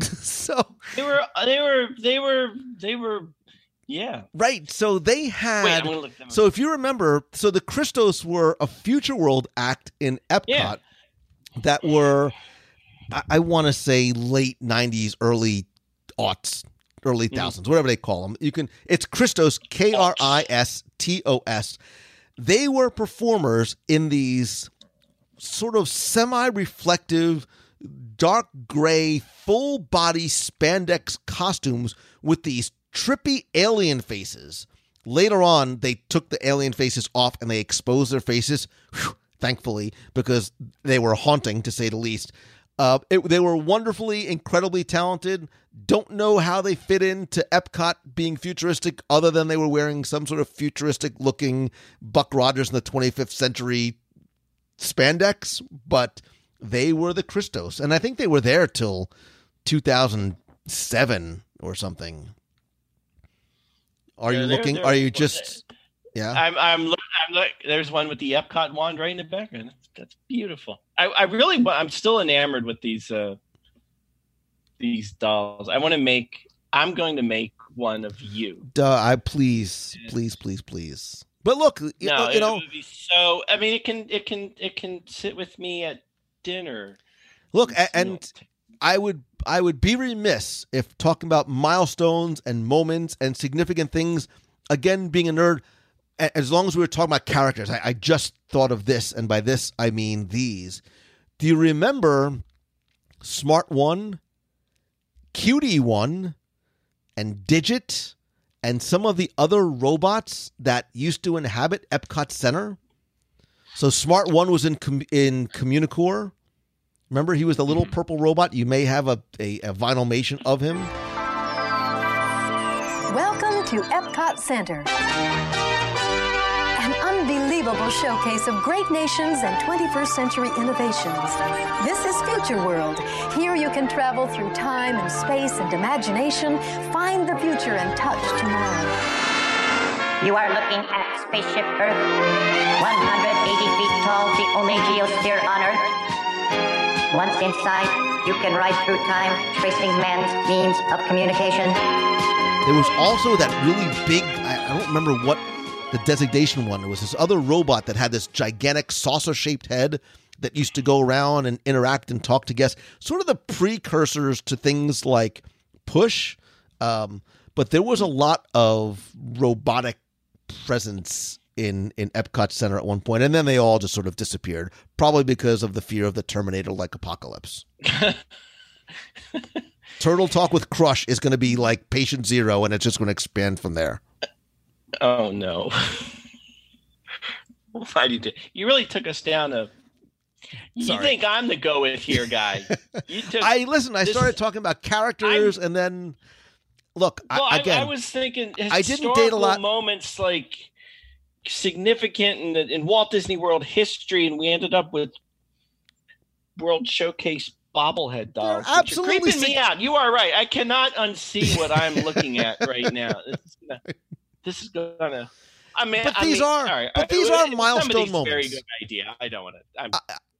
so They were. They were. They were. They were. Yeah. right, so they Wait, had. I'm look them up. So if you remember, so the Kristos were a future world act in Epcot Yeah. that were, I, I want to say late '90s, early aughts. Early thousands, whatever they call them. You can. It's Kristos, K R I S T O S. They were performers in these sort of semi-reflective, dark gray, full body spandex costumes with these trippy alien faces. Later on, they took the alien faces off and they exposed their faces. Whew, thankfully, because they were haunting to say the least. Uh, it, they were wonderfully, incredibly talented. Don't know how they fit into Epcot being futuristic, other than they were wearing some sort of futuristic looking Buck Rogers in the 25th century spandex, but they were the Kristos. And I think they were there till 2007 or something. Are Yeah, you they're- looking? they're- Are you just. Yeah. I'm I'm look, I'm look, there's one with the Epcot wand right in the background. That's, that's beautiful. I, I really I'm still enamored with these uh these dolls. I want to make I'm going to make one of you. Duh, I please, please, please, please. But look, you, No, you it know, would be so I mean it can it can it can sit with me at dinner. look, a- and I would I would be remiss if talking about milestones and moments and significant things. Again, being a nerd, as long as we were talking about characters, I, I just thought of this, and by this I mean these. Do you remember Smart One, Cutie One, and Digit, and some of the other robots that used to inhabit Epcot Center? So Smart One was in com- in Communicore. Remember, he was the little mm-hmm. purple robot. You may have a, a, a vinylmation of him. Welcome to Epcot Center. An unbelievable showcase of great nations and 21st century innovations. This is Future World. Here you can travel through time and space and imagination, find the future and touch tomorrow. You are looking at Spaceship Earth, 180 feet tall, the only geosphere on Earth. Once inside, you can ride through time, tracing man's means of communication. There was also that really big, I, I don't remember what the designation one. It was this other robot that had this gigantic saucer shaped head that used to go around and interact and talk to guests. Sort of the precursors to things like Push. Um, but there was a lot of robotic presence in, in Epcot Center at one point, and then they all just sort of disappeared, probably because of the fear of the Terminator like apocalypse. Turtle Talk with Crush is going to be like patient zero, and it's just going to expand from there. Oh no. Why did you do you really took us down a you Sorry. think I'm the go with here guy. You took I listen. I this- started talking about characters, and then look Well, I, I, again. I was thinking I didn't date a lot- moments like significant in, the, in Walt Disney World history, and we ended up with World Showcase bobblehead dolls. are absolutely creeping me out. You are right. I cannot unsee what I'm looking at right now. Gonna. This is gonna I mean, But I these mean, are- right, but I- these are milestone moments. Very good idea. I don't want to. I'm,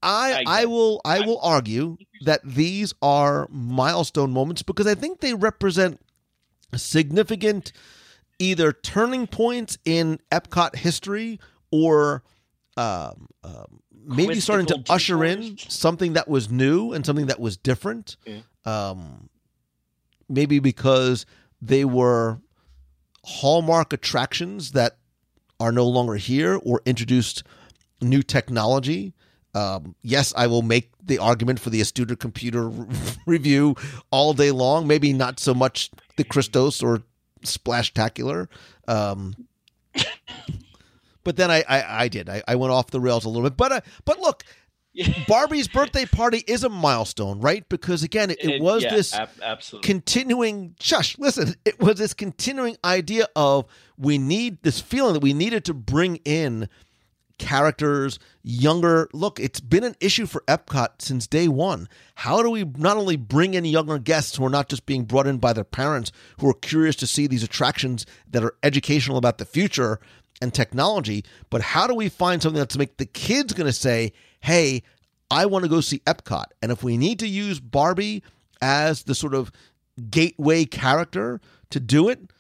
I I I will I will argue that these are milestone moments because I think they represent significant either turning points in Epcot history or um, um, maybe starting to usher in something that was new and something that was different. Yeah. Um, maybe because they were hallmark attractions that are no longer here or introduced new technology. Um, yes, I will make the argument for the Astuter computer review all day long. Maybe not so much the Kristos or Splashtacular. Um, but then I, I, I did. I, I went off the rails a little bit. But uh, but look, Barbie's birthday party is a milestone, right? Because again, it, it was yeah, this ab- absolutely. continuing shush listen it was this continuing idea of we need this feeling that we needed to bring in characters younger look it's been an issue for epcot since day one how do we not only bring in younger guests who are not just being brought in by their parents who are curious to see these attractions that are educational about the future and technology but how do we find something that's make the kids going to say hey i want to go see epcot and if we need to use barbie as the sort of gateway character to do it,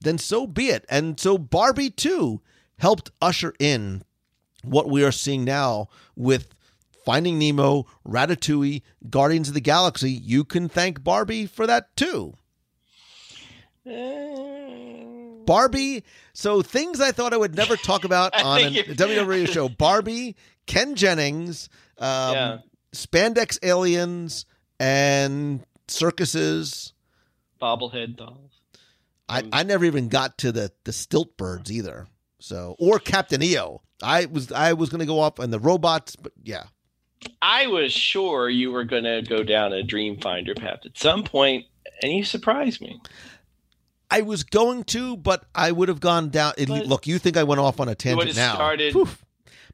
then so be it. And so Barbie too helped usher in what we are seeing now with Finding Nemo, Ratatouille, Guardians of the Galaxy. You can thank Barbie for that too. Uh, Barbie. So things I thought I would never talk about on a WWE show. Barbie, Ken Jennings, um, Yeah. spandex aliens, and circuses. Bobblehead dolls. I, I never even got to the the stilt birds either. So or Captain EO. I was I was going to go off on the robots, but yeah. I was sure you were going to go down a Dreamfinder path at some point, and you surprised me. I was going to, but I would have gone down. it- look, you think I went off on a tangent now? started.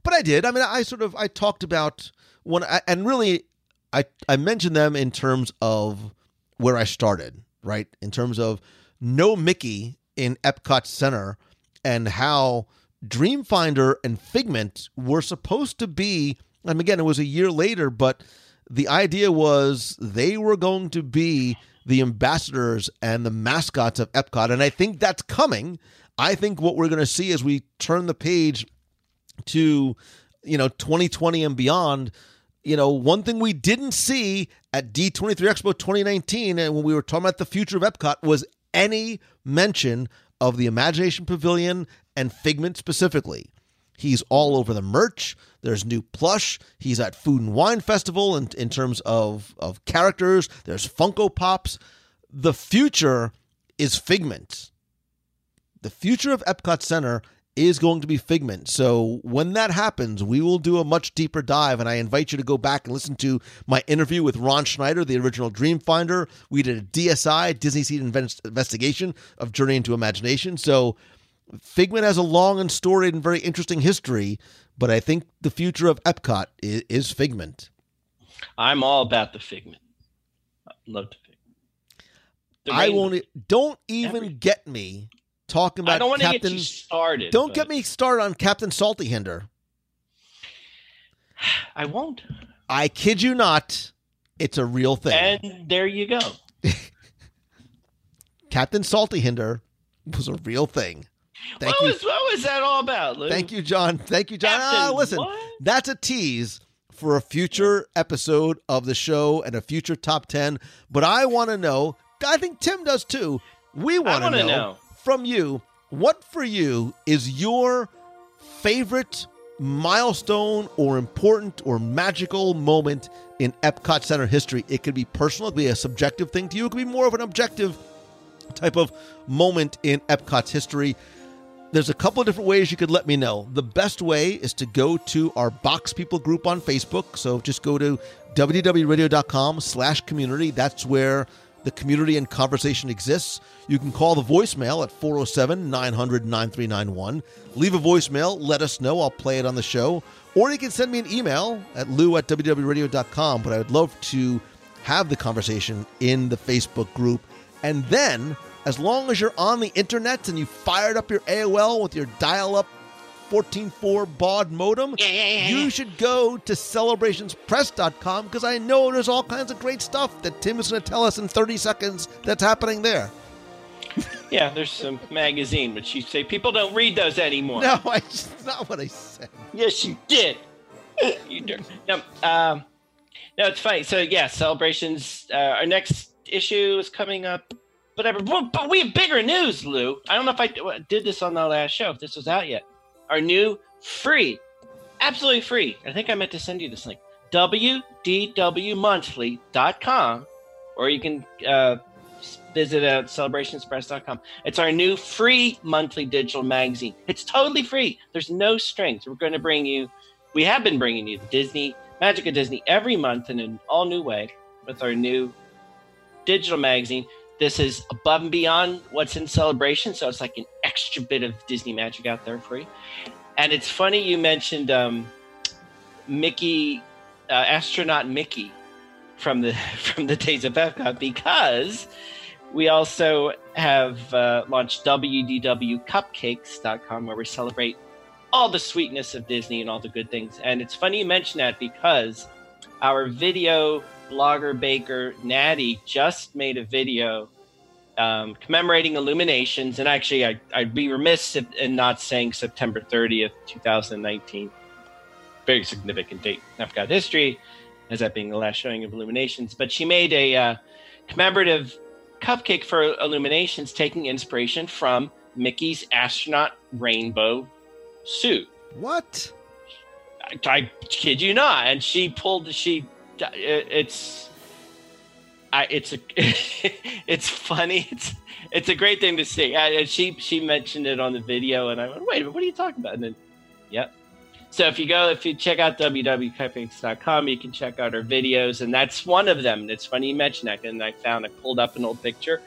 but I did. I mean, I sort of I talked about one, and really, I I mentioned them in terms of where I started, right? In terms of no Mickey in Epcot Center, and how Dreamfinder and Figment were supposed to be. And again, it was a year later, but the idea was they were going to be the ambassadors and the mascots of Epcot, and I think that's coming. I think what we're going to see as we turn the page to you know 2020 and beyond you know one thing we didn't see at d23 expo 2019 and when we were talking about the future of epcot was any mention of the imagination pavilion and figment specifically he's all over the merch there's new plush he's at food and wine festival in, in terms of of characters there's funko pops the future is figment the future of Epcot Center is going to be Figment. So when that happens, we will do a much deeper dive. And I invite you to go back and listen to my interview with Ron Schneider, the original Dreamfinder. We did a DSI, Disney Seed Inven- investigation of Journey into Imagination. So Figment has a long and storied and very interesting history, but I think the future of Epcot is, is Figment. I'm all about the figment. I love figment. I won't. Don't even get me talking about I don't want to get Captain. you started. don't but get me started on Captain Salty Hinder. I won't. I kid you not. It's a real thing. And there you go. Captain Salty Hinder was a real thing. Thank what you. was what was that all about, Lou? Thank you, John. Thank you, John. Ah, listen, what? that's a tease for a future episode of the show and a future top 10. But I want to know, I think Tim does too. We want to know, know. from you what for you is your favorite milestone or important or magical moment in Epcot Center history. It could be personal, it could be a subjective thing to you, it could be more of an objective type of moment in Epcot's history. There's a couple of different ways you could let me know. The best way is to go to our Box People group on Facebook. So just go to WDWRadio.com slash community. That's where the community and conversation exists. You can call the voicemail at 407 900 9391. Leave a voicemail, let us know. I'll play it on the show. Or you can send me an email at lou at WDWRadio.com. But I would love to have the conversation in the Facebook group. And then, as long as you're on the internet and you fired up your AOL with your dial up 14.4 baud modem, you should go to celebrationspress.com because I know there's all kinds of great stuff that Tim is going to tell us in 30 seconds that's happening there. Yeah, there's some magazine, but you say people don't read those anymore. No, I, that's not what I said. Yes, you did. you did. No, um, no, it's funny. So yeah, celebrations. Uh, our next issue is coming up. But, but we have bigger news, Lou. I don't know if I did this on the last show. If this was out yet, our new free, absolutely free. I think I meant to send you this link. WDWmonthly.com, or you can uh, visit at celebrationspress.com. It's our new free monthly digital magazine. It's totally free. There's no strings. We're going to bring you, we have been bringing you the Disney, Magic of Disney every month in an all new way with our new digital magazine. This is above and beyond what's in celebration. So it's like an extra bit of Disney magic out there for you. And it's funny you mentioned um, Mickey, uh, astronaut Mickey from the from the days of Epcot because we also have uh, launched WDWCupcakes.com where we celebrate all the sweetness of Disney and all the good things. And it's funny you mention that because our video blogger baker Natty just made a video um, commemorating Illuminations, and actually, I, I'd be remiss if, in not saying September 30th, 2019. Very significant date in Epcot history, as that being the last showing of Illuminations. But she made a uh, commemorative cupcake for Illuminations taking inspiration from Mickey's astronaut rainbow suit. What? I, I kid you not. And she pulled. She. It- It's. I, it's a, it's funny. It's it's a great thing to see. I, she she mentioned it on the video, and I went, "Wait, what are you talking about?" And then, yep. So if you go, if you check out WDWCupcakes.com, you can check out our videos, and that's one of them. And it's funny you mentioned that, and I found I pulled up an old picture.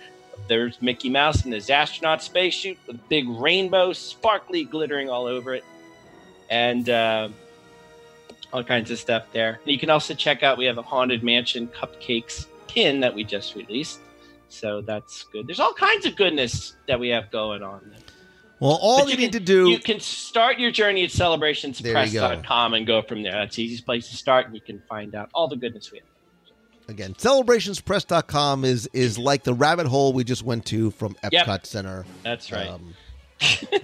There's Mickey Mouse in his astronaut spacesuit with a big rainbow, sparkly, glittering all over it, and uh, all kinds of stuff there. You can also check out we have a haunted mansion cupcakes pin that we just released, so that's good. There's all kinds of goodness that we have going on. Well, all But you, need can- to do. You can start your journey at go. celebrationspress.com and go from there. That's the easiest place to start, and you can find out all the goodness we have. Again, celebrationspress.com is is like the rabbit hole we just went to from Epcot Yep. Center. That's right. Um,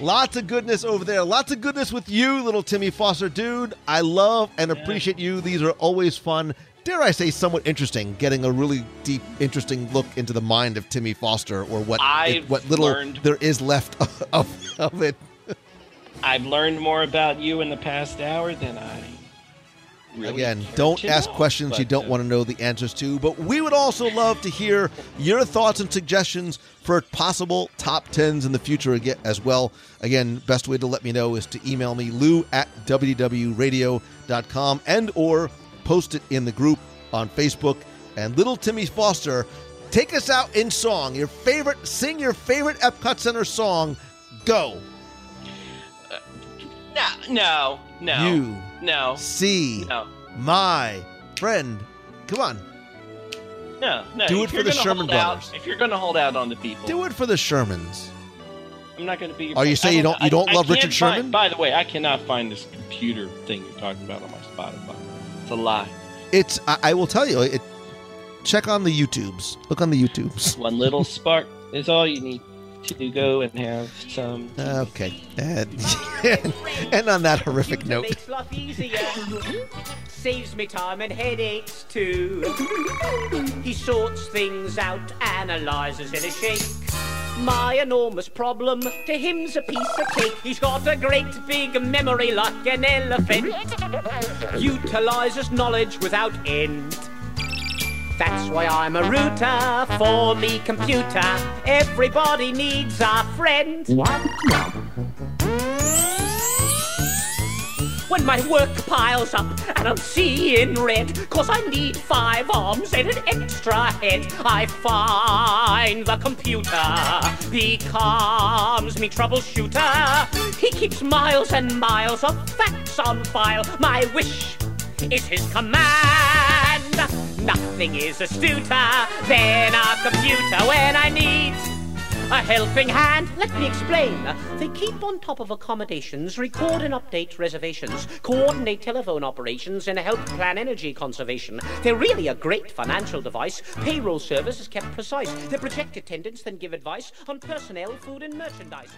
lots of goodness over there. Lots of goodness with you, little Timmy Foster dude. I love and appreciate you. These are always fun. Dare I say, somewhat interesting. Getting a really deep, interesting look into the mind of Timmy Foster, or what I've what little learned- there is left of, of it. I've learned more about you in the past hour than I really Again, don't ask know, questions you don't uh, want to know the answers to, but we would also love to hear your thoughts and suggestions for possible top tens in the future again as well. Again, best way to let me know is to email me, lou at WDWRadio.com and or post it in the group on Facebook. And little Timmy Foster, take us out in song. Your favorite, sing your favorite Epcot Center song. Go. Uh, no, no, no. You No. see No. my friend. Come on. No, no. Do it for the Sherman hold out- brothers. if you're going to hold out on the people, Do it for the Shermans. I'm not going to be. Your Are you saying I you don't- you don't I- I love Richard find- Sherman? By the way, I cannot find this computer thing you're talking about on my Spotify. It's a lie. It's I, I will tell you it check on the YouTubes. Look on the YouTubes. One little spark is all you need to go and have some. Okay. And, and on that horrific note. Makes life easier. Saves me time and headaches too. He sorts things out, analyzes in a shake. My enormous problem to him's a piece of cake. He's got a great big memory like an elephant. Utilizes knowledge without end. That's why I'm a router for me computer. Everybody needs a friend. When my work piles up and I'm seeing red, cause I need five arms and an extra head, I find the computer becomes me troubleshooter. He keeps miles and miles of facts on file. My wish is his command. Nothing is astuter than a computer when I need a helping hand. Let me explain. They keep on top of accommodations, record and update reservations, coordinate telephone operations, and help plan energy conservation. They're really a great financial device. Payroll service is kept precise. They project attendance, then give advice on personnel, food, and merchandise.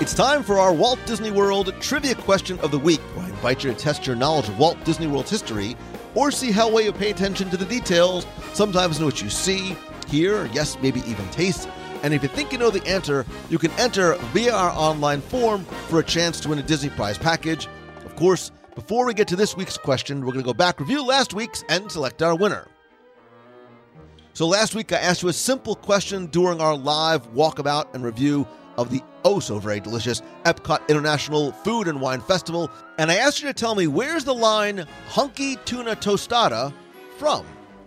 It's time for our Walt Disney World trivia question of the week, where I invite you to test your knowledge of Walt Disney World's history or see how well you pay attention to the details, sometimes know what you see, hear, yes, maybe even taste. And if you think you know the answer, you can enter via our online form for a chance to win a Disney Prize package. Of course, before we get to this week's question, we're going to go back, review last week's, and select our winner. So last week I asked you a simple question during our live walkabout and review of the oh so very delicious Epcot International Food and Wine Festival, and I asked you to tell me where's the line hunky tuna tostada from.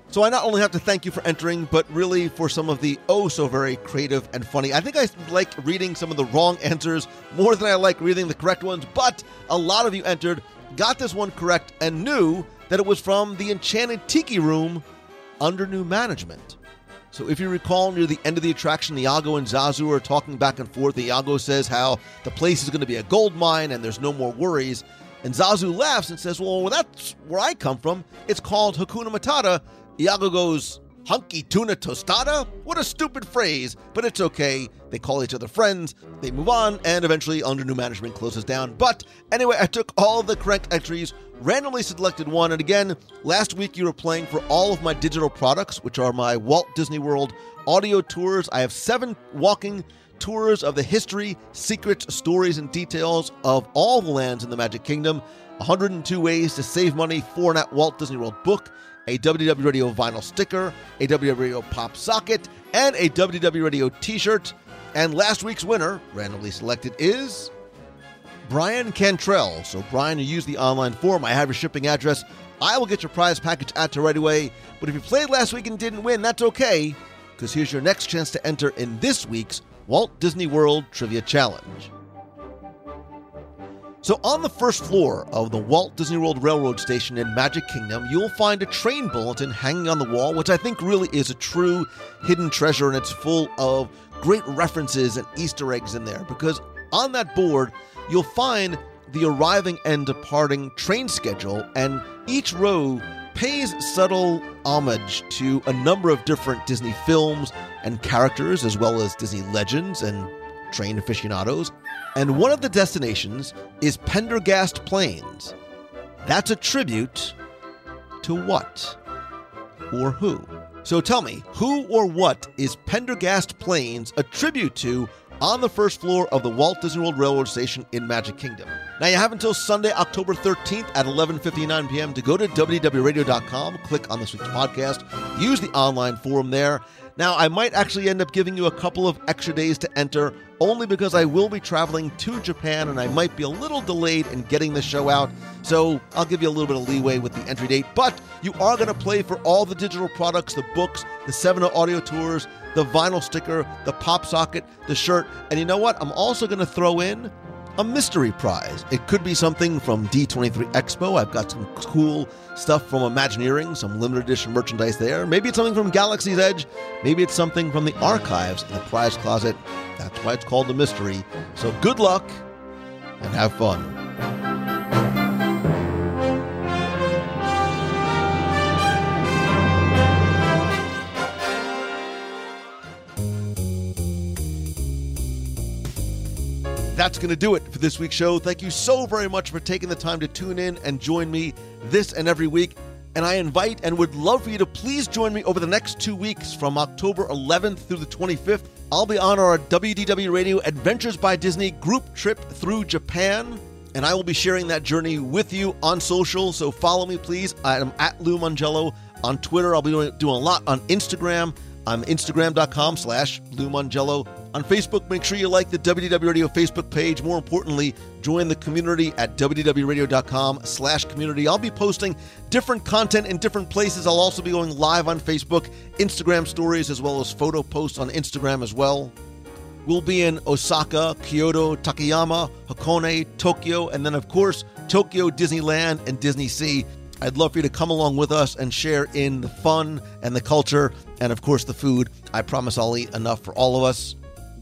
So I not only have to thank you for entering, but really for some of the oh so very creative and funny. I think I like reading some of the wrong answers more than I like reading the correct ones, but a lot of you entered, got this one correct, and knew that it was from the Enchanted Tiki Room under new management. So if you recall, near the end of the attraction, Iago and Zazu are talking back and forth. Iago says how the place is going to be a gold mine and there's no more worries. And Zazu laughs and says, Well, that's where I come from. It's called Hakuna Matata. Iago goes, Hunky tuna tostada? What a stupid phrase, but it's okay. They call each other friends, they move on, and eventually, under new management, closes down. But anyway, I took all the correct entries, randomly selected one, and again, last week you were playing for all of my digital products, which are my Walt Disney World audio tours. I have seven walking tours of the history, secrets, stories, and details of all the lands in the Magic Kingdom. 102 ways to save money for an Walt Disney World book, a WDW Radio vinyl sticker, a WDW Radio pop socket, and a WDW Radio t shirt. And last week's winner, randomly selected, is Brian Cantrell. So, Brian, you use the online form. I have your shipping address. I will get your prize package out to right away. But if you played last week and didn't win, that's okay, because here's your next chance to enter in this week's Walt Disney World Trivia Challenge. So, on the first floor of the Walt Disney World Railroad Station in Magic Kingdom, you'll find a train bulletin hanging on the wall, which I think really is a true hidden treasure, and it's full of great references and Easter eggs in there. Because on that board, you'll find the arriving and departing train schedule, and each row pays subtle homage to a number of different Disney films and characters, as well as Disney legends and train aficionados. And one of the destinations is Pendergast Plains. That's a tribute to what? Or who? So tell me, who or what is Pendergast Plains a tribute to on the first floor of the Walt Disney World Railroad Station in Magic Kingdom? Now you have until Sunday, October 13th at 11:59 p.m. to go to WDWRadio.com, click on this week's podcast, use the online forum there. Now, I might actually end up giving you a couple of extra days to enter, only because I will be traveling to Japan and I might be a little delayed in getting the show out. So I'll give you a little bit of leeway with the entry date. But you are going to play for all the digital products, the books, the 7 audio tours, the vinyl sticker, the pop socket, the shirt. And you know what? I'm also going to throw in a mystery prize. It could be something from D23 Expo. I've got some cool stuff from Imagineering, some limited edition merchandise there. Maybe it's something from Galaxy's Edge. Maybe it's something from the archives in the prize closet. That's why it's called a mystery. So good luck and have fun. That's going to do it for this week's show. Thank you so very much for taking the time to tune in and join me this and every week. And I invite and would love for you to please join me over the next two weeks from October 11th through the 25th. I'll be on our WDW Radio Adventures by Disney group trip through Japan. And I will be sharing that journey with you on social. So follow me, please. I'm at Lou Mongello on Twitter. I'll be doing, a lot on Instagram. I'm Instagram.com slash Lou. On Facebook, make sure you like the WDW Radio Facebook page. More importantly, join the community at WDWRadio.com slash community. I'll be posting different content in different places. I'll also be going live on Facebook, Instagram stories, as well as photo posts on Instagram as well. We'll be in Osaka, Kyoto, Takayama, Hakone, Tokyo, and then, of course, Tokyo Disneyland and Disney Sea. I'd love for you to come along with us and share in the fun and the culture and, of course, the food. I promise I'll eat enough for all of us.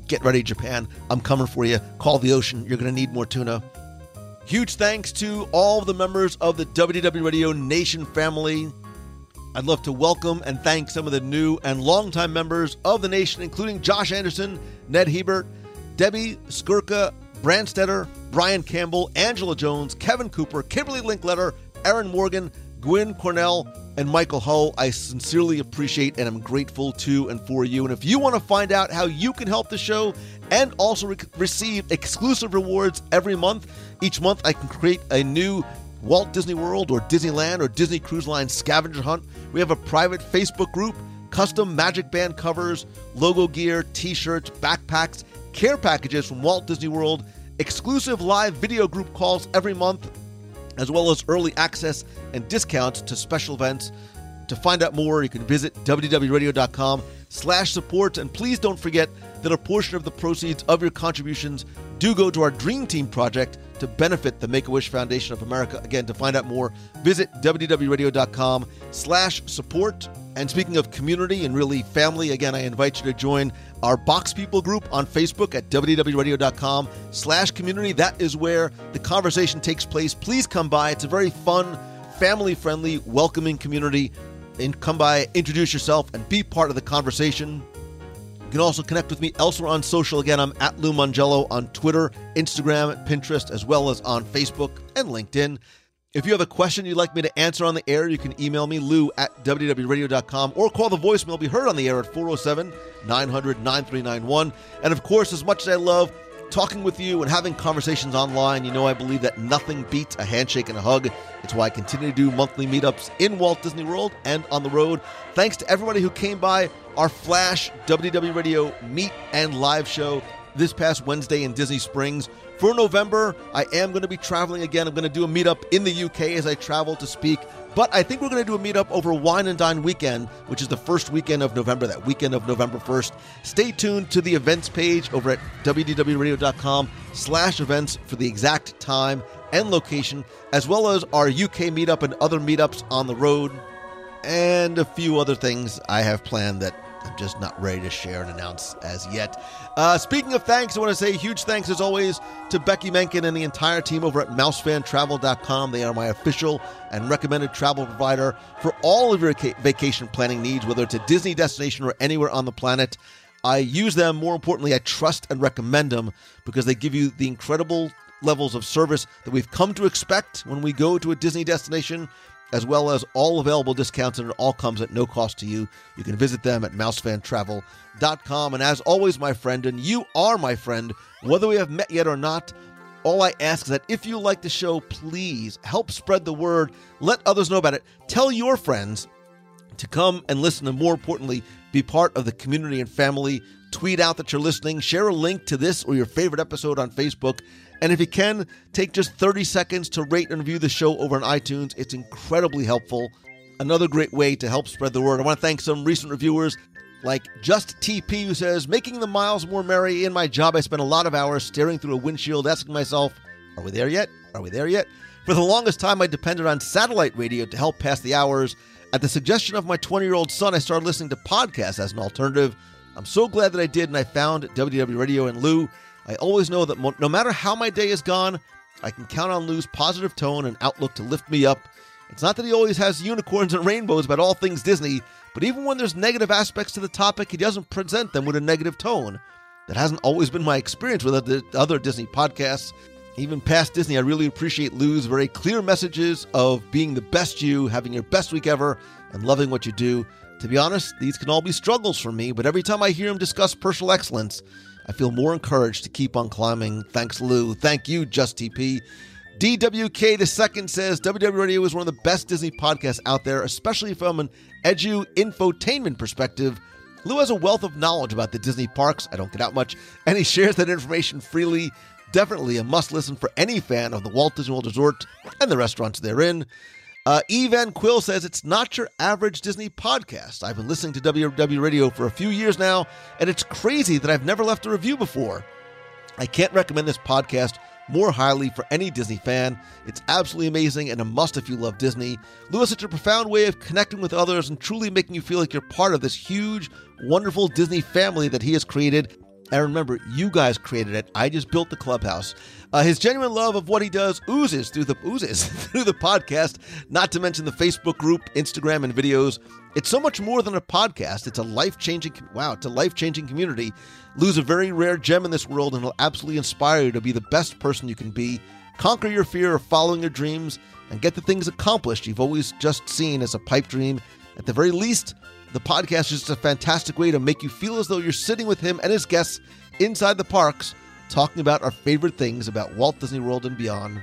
Get ready, Japan. I'm coming for you. Call the ocean. You're going to need more tuna. Huge thanks to all the members of the WDW Radio Nation family. I'd love to welcome and thank some of the new and longtime members of the nation, including Josh Anderson, Ned Hebert, Debbie Skirka, Branstetter, Brian Campbell, Angela Jones, Kevin Cooper, Kimberly Linkletter, Aaron Morgan, Gwyn Cornell, and Michael Hull. I sincerely appreciate and I'm grateful to and for you. And if you want to find out how you can help the show and also re- receive exclusive rewards every month, each month I can create a new Walt Disney World or Disneyland or Disney Cruise Line scavenger hunt. We have a private Facebook group, custom Magic Band covers, logo gear, t shirts, backpacks, care packages from Walt Disney World, exclusive live video group calls every month, as well as early access and discounts to special events. To find out more, you can visit WDWRadio.com slash support. And please don't forget that a portion of the proceeds of your contributions do go to our Dream Team project to benefit the Make-A-Wish Foundation of America. Again, to find out more, visit WDWRadio.com slash support. And speaking of community and really family, again, I invite you to join our Box People group on Facebook at WDWRadio.com slash community. That is where the conversation takes place. Please come by. It's a very fun, family-friendly, welcoming community. And come by, introduce yourself, and be part of the conversation. You can also connect with me elsewhere on social. Again, I'm at Lou Mongello on Twitter, Instagram, Pinterest, as well as on Facebook and LinkedIn. If you have a question you'd like me to answer on the air, you can email me, lou at WDWRadio.com, or call the voicemail be heard on the air at 407 900 9391. And of course, as much as I love talking with you and having conversations online, you know I believe that nothing beats a handshake and a hug. It's why I continue to do monthly meetups in Walt Disney World and on the road. Thanks to everybody who came by our Flash WDW Radio Meet and Live show this past Wednesday in Disney Springs. For November, I am going to be traveling again. I'm going to do a meetup in the UK as I travel to speak. But I think we're going to do a meetup over Wine and Dine weekend, which is the first weekend of November, that weekend of November 1st. Stay tuned to the events page over at wdwradio.com slash events for the exact time and location, as well as our UK meetup and other meetups on the road, and a few other things I have planned that I'm just not ready to share and announce as yet. Uh, speaking of thanks, I want to say huge thanks as always to Becky Menken and the entire team over at mousefantravel.com. They are my official and recommended travel provider for all of your vacation planning needs, whether it's a Disney destination or anywhere on the planet. I use them. More importantly, I trust and recommend them because they give you the incredible levels of service that we've come to expect when we go to a Disney destination as well as all available discounts, and it all comes at no cost to you. You can visit them at mousefantravel.com. And as always, my friend, and you are my friend, whether we have met yet or not, all I ask is that if you like the show, please help spread the word, let others know about it, tell your friends to come and listen, and more importantly, be part of the community and family. Tweet out that you're listening, share a link to this or your favorite episode on Facebook, and if you can, take just 30 seconds to rate and review the show over on iTunes. It's incredibly helpful. Another great way to help spread the word. I want to thank some recent reviewers like Just TP, who says, Making the miles more merry. In my job, I spend a lot of hours staring through a windshield, asking myself, Are we there yet? Are we there yet? For the longest time, I depended on satellite radio to help pass the hours. At the suggestion of my 20 year old son, I started listening to podcasts as an alternative. I'm so glad that I did, and I found WDW Radio and Lou. I always know that mo- no matter how my day is gone, I can count on Lou's positive tone and outlook to lift me up. It's not that he always has unicorns and rainbows about all things Disney, but even when there's negative aspects to the topic, he doesn't present them with a negative tone. That hasn't always been my experience with other Disney podcasts. Even past Disney, I really appreciate Lou's very clear messages of being the best you, having your best week ever, and loving what you do. To be honest, these can all be struggles for me, but every time I hear him discuss personal excellence, I feel more encouraged to keep on climbing. Thanks, Lou. Thank you, Just TP. DWK the second says WDW Radio is one of the best Disney podcasts out there, especially from an edu infotainment perspective. Lou has a wealth of knowledge about the Disney parks. I don't get out much, and he shares that information freely. Definitely a must listen for any fan of the Walt Disney World Resort and the restaurants therein. Uh, Evan Quill says it's not your average Disney podcast. I've been listening to WDW Radio for a few years now, and it's crazy that I've never left a review before. I can't recommend this podcast more highly for any Disney fan. It's absolutely amazing and a must if you love Disney. Lou has such a profound way of connecting with others and truly making you feel like you're part of this huge, wonderful Disney family that he has created. And remember, you guys created it. I just built the clubhouse. Uh, his genuine love of what he does oozes through the oozes through the podcast. Not to mention the Facebook group, Instagram, and videos. It's so much more than a podcast. It's a life changing wow. It's a life changing community. Lou's a very rare gem in this world, and it'll absolutely inspire you to be the best person you can be. Conquer your fear of following your dreams and get the things accomplished you've always just seen as a pipe dream. At the very least, the podcast is just a fantastic way to make you feel as though you're sitting with him and his guests inside the parks talking about our favorite things about Walt Disney World and beyond.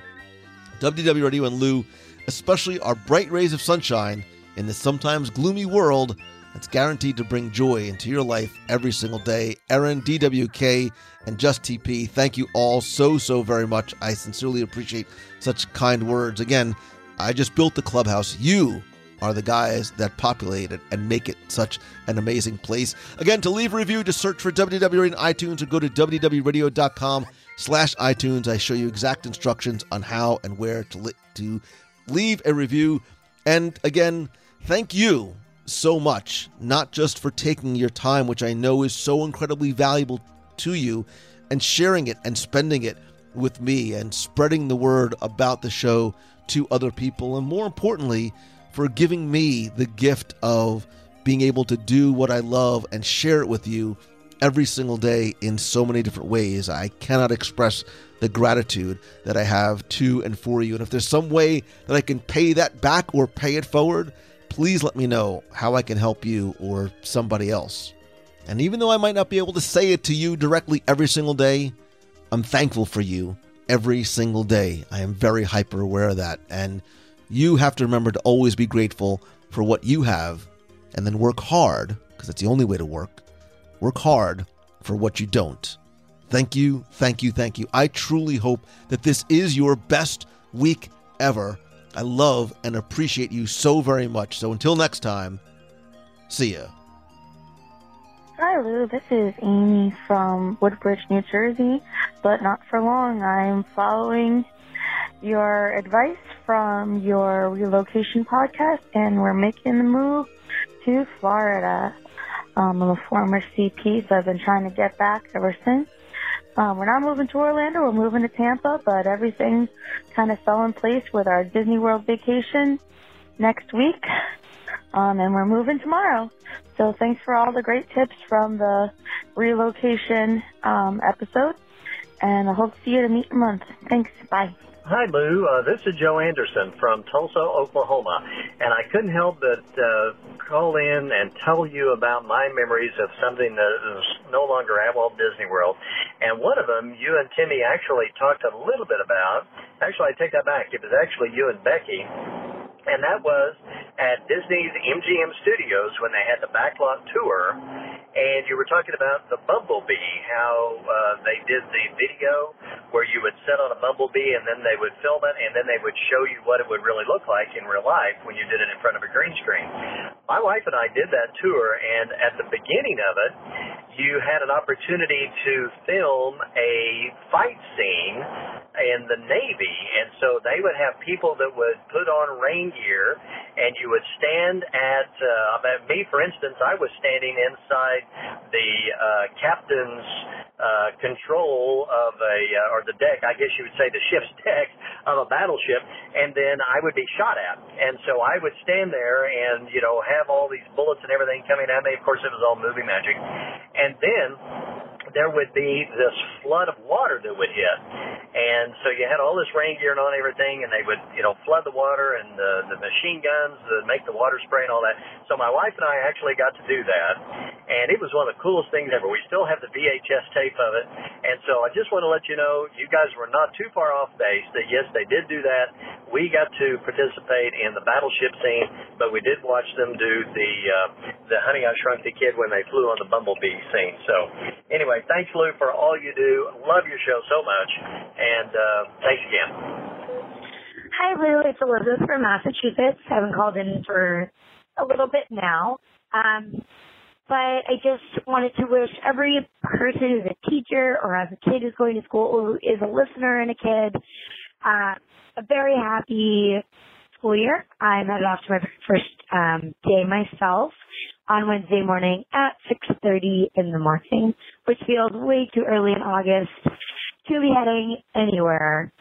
WDW Radio and Lou, especially our bright rays of sunshine in this sometimes gloomy world that's guaranteed to bring joy into your life every single day. Erin, DWK, and Just TP, thank you all so, so very much. I sincerely appreciate such kind words. Again, I just built the clubhouse. You are the guys that populate it and make it such an amazing place. Again, to leave a review, just search for WDW in iTunes or go to WDWRadio.com slash iTunes. I show you exact instructions on how and where to, li- to leave a review. And again, thank you so much, not just for taking your time, which I know is so incredibly valuable to you, and sharing it and spending it with me and spreading the word about the show to other people. And more importantly, for giving me the gift of being able to do what I love and share it with you every single day in so many different ways. I cannot express the gratitude that I have to and for you. And if there's some way that I can pay that back or pay it forward, please let me know how I can help you or somebody else. And even though I might not be able to say it to you directly every single day, I'm thankful for you every single day. I am very hyper aware of that. And you have to remember to always be grateful for what you have and then work hard, because that's the only way to work. Work hard for what you don't. Thank you, thank you, thank you. I truly hope that this is your best week ever. I love and appreciate you so very much. So until next time, see ya. Hi, Lou. This is Amy from Woodbridge, New Jersey, but not for long. I'm following your advice from your relocation podcast, and we're making the move to Florida. Um, I'm a former CP, so I've been trying to get back ever since. Um, we're not moving to Orlando, we're moving to Tampa, but everything kind of fell in place with our Disney World vacation next week. Um, and we're moving tomorrow. So thanks for all the great tips from the relocation um, episode. And I hope to see you at a month. Thanks. Bye. Hi, Lou. Uh, this is Joe Anderson from Tulsa, Oklahoma, and I couldn't help but uh, call in and tell you about my memories of something that is no longer at Walt Disney World. And one of them, you and Timmy actually talked a little bit about. Actually, I take that back. It was actually you and Becky, and that was at Disney's MGM Studios when they had the backlot tour. And you were talking about the Bumblebee, how uh, they did the video where you would sit on a Bumblebee and then they would film it and then they would show you what it would really look like in real life when you did it in front of a green screen. My wife and I did that tour, and at the beginning of it, you had an opportunity to film a fight scene in the Navy, and so they would have people that would put on rain gear, and you would stand at. Uh, me, for instance, I was standing inside the uh, captain's uh, control of a, uh, or the deck, I guess you would say the ship's deck of a battleship, and then I would be shot at. And so I would stand there and, you know, have all these bullets and everything coming at me. Of course, it was all movie magic. And then there would be this flood of water that would hit. And so you had all this rain gear and on everything, and they would, you know, flood the water and the, the machine guns that make the water spray and all that. So my wife and I actually got to do that, and it was one of the coolest things ever. We still have the VHS tape of it, and so I just want to let you know, you guys were not too far off base. That yes, they did do that. We got to participate in the battleship scene, but we did watch them do the uh, the Honey I Shrunk the Kid when they flew on the Bumblebee scene. So anyway, thanks Lou for all you do. Love your show so much, and uh, thanks again. Hi, Lou. It's Elizabeth from Massachusetts. I haven't called in for a little bit now. Um, but I just wanted to wish every person who's a teacher or as a kid who's going to school or is a listener and a kid uh, a very happy school year. I'm headed off to my first um, day myself on Wednesday morning at 6.30 in the morning, which feels way too early in August to be heading anywhere.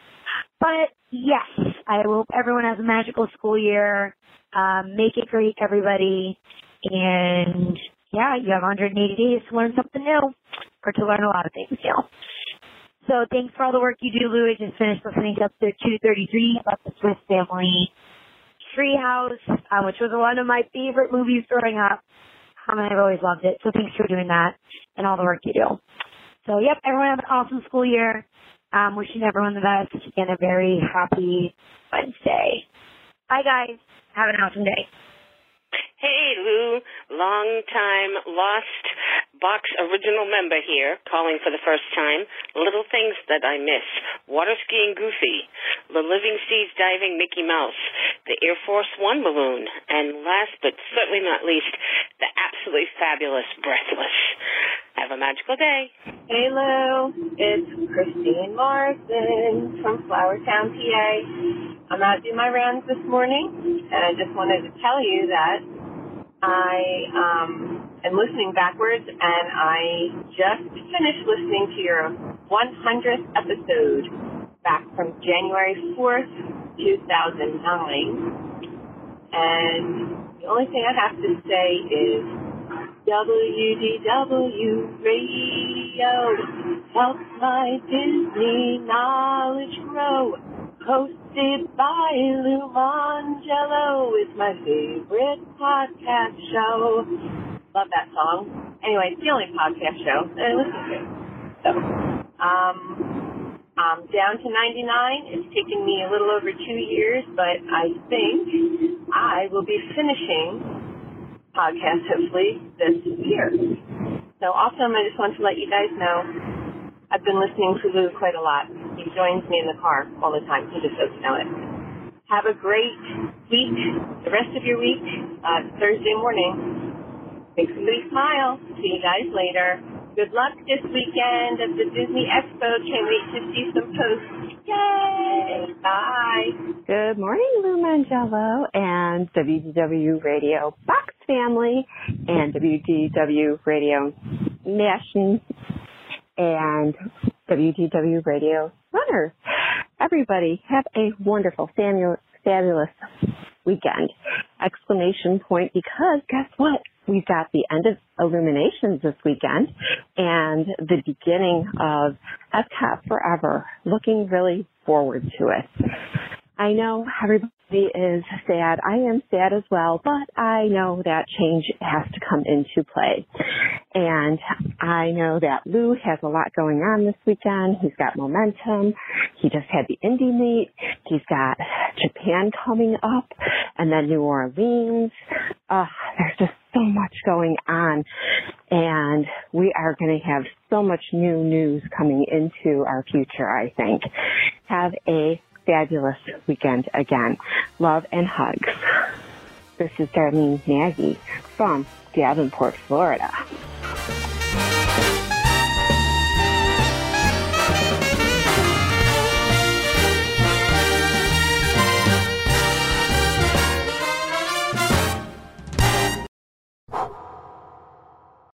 But yes, I hope everyone has a magical school year. Um, make it great, everybody. And yeah, you have 180 days to learn something new or to learn a lot of things new. So thanks for all the work you do, Lou. I just finished listening to episode 233 about the Swiss family treehouse, um, which was one of my favorite movies growing up. Um, and I've always loved it. So thanks for doing that and all the work you do. So yep, everyone have an awesome school year. Um, wishing everyone the best and a very happy Wednesday. Bye guys. Have an awesome day. Hey, Lou, long time lost box original member here, calling for the first time. Little things that I miss. Water skiing Goofy, the Living Seas diving Mickey Mouse, the Air Force One balloon, and last but certainly not least, the absolutely fabulous Breathless. Have a magical day. Hey Lou, it's Christine Morrison from Flourtown, PA. I'm out doing my rounds this morning, and I just wanted to tell you that I um, am listening backwards, and I just finished listening to your 100th episode back from January 4th, 2009. And the only thing I have to say is WDW Radio helps my Disney knowledge grow. Hosted by Lou Mongello is my favorite podcast show. Love that song. Anyway, it's the only podcast show that I listen to. So, um, I'm down to 99. It's taken me a little over two years, but I think I will be finishing podcast hopefully this year. So awesome. I just want to let you guys know I've been listening to Lou quite a lot. He joins me in the car all the time. He just doesn't know it. Have a great week, the rest of your week, uh, Thursday morning. Make somebody smile. See you guys later. Good luck this weekend at the Disney Expo. Can't wait to see some posts. Yay! Bye. Good morning, Lou Mongello and WDW Radio Box Family and WDW Radio Nation and WDW Radio Runners. Everybody have a wonderful, fabulous weekend. Exclamation point because guess what? We've got the end of Illuminations this weekend and the beginning of Epcot Forever. Looking really forward to it. I know everybody is sad. I am sad as well, but I know that change has to come into play. And I know that Lou has a lot going on this weekend. He's got momentum. He just had the Indy meet. He's got Japan coming up and then New Orleans. Uh, there's just so much going on and we are going to have so much new news coming into our future, I think. Have a fabulous weekend again. Love and hugs. This is Darlene Nagy from Davenport, Florida.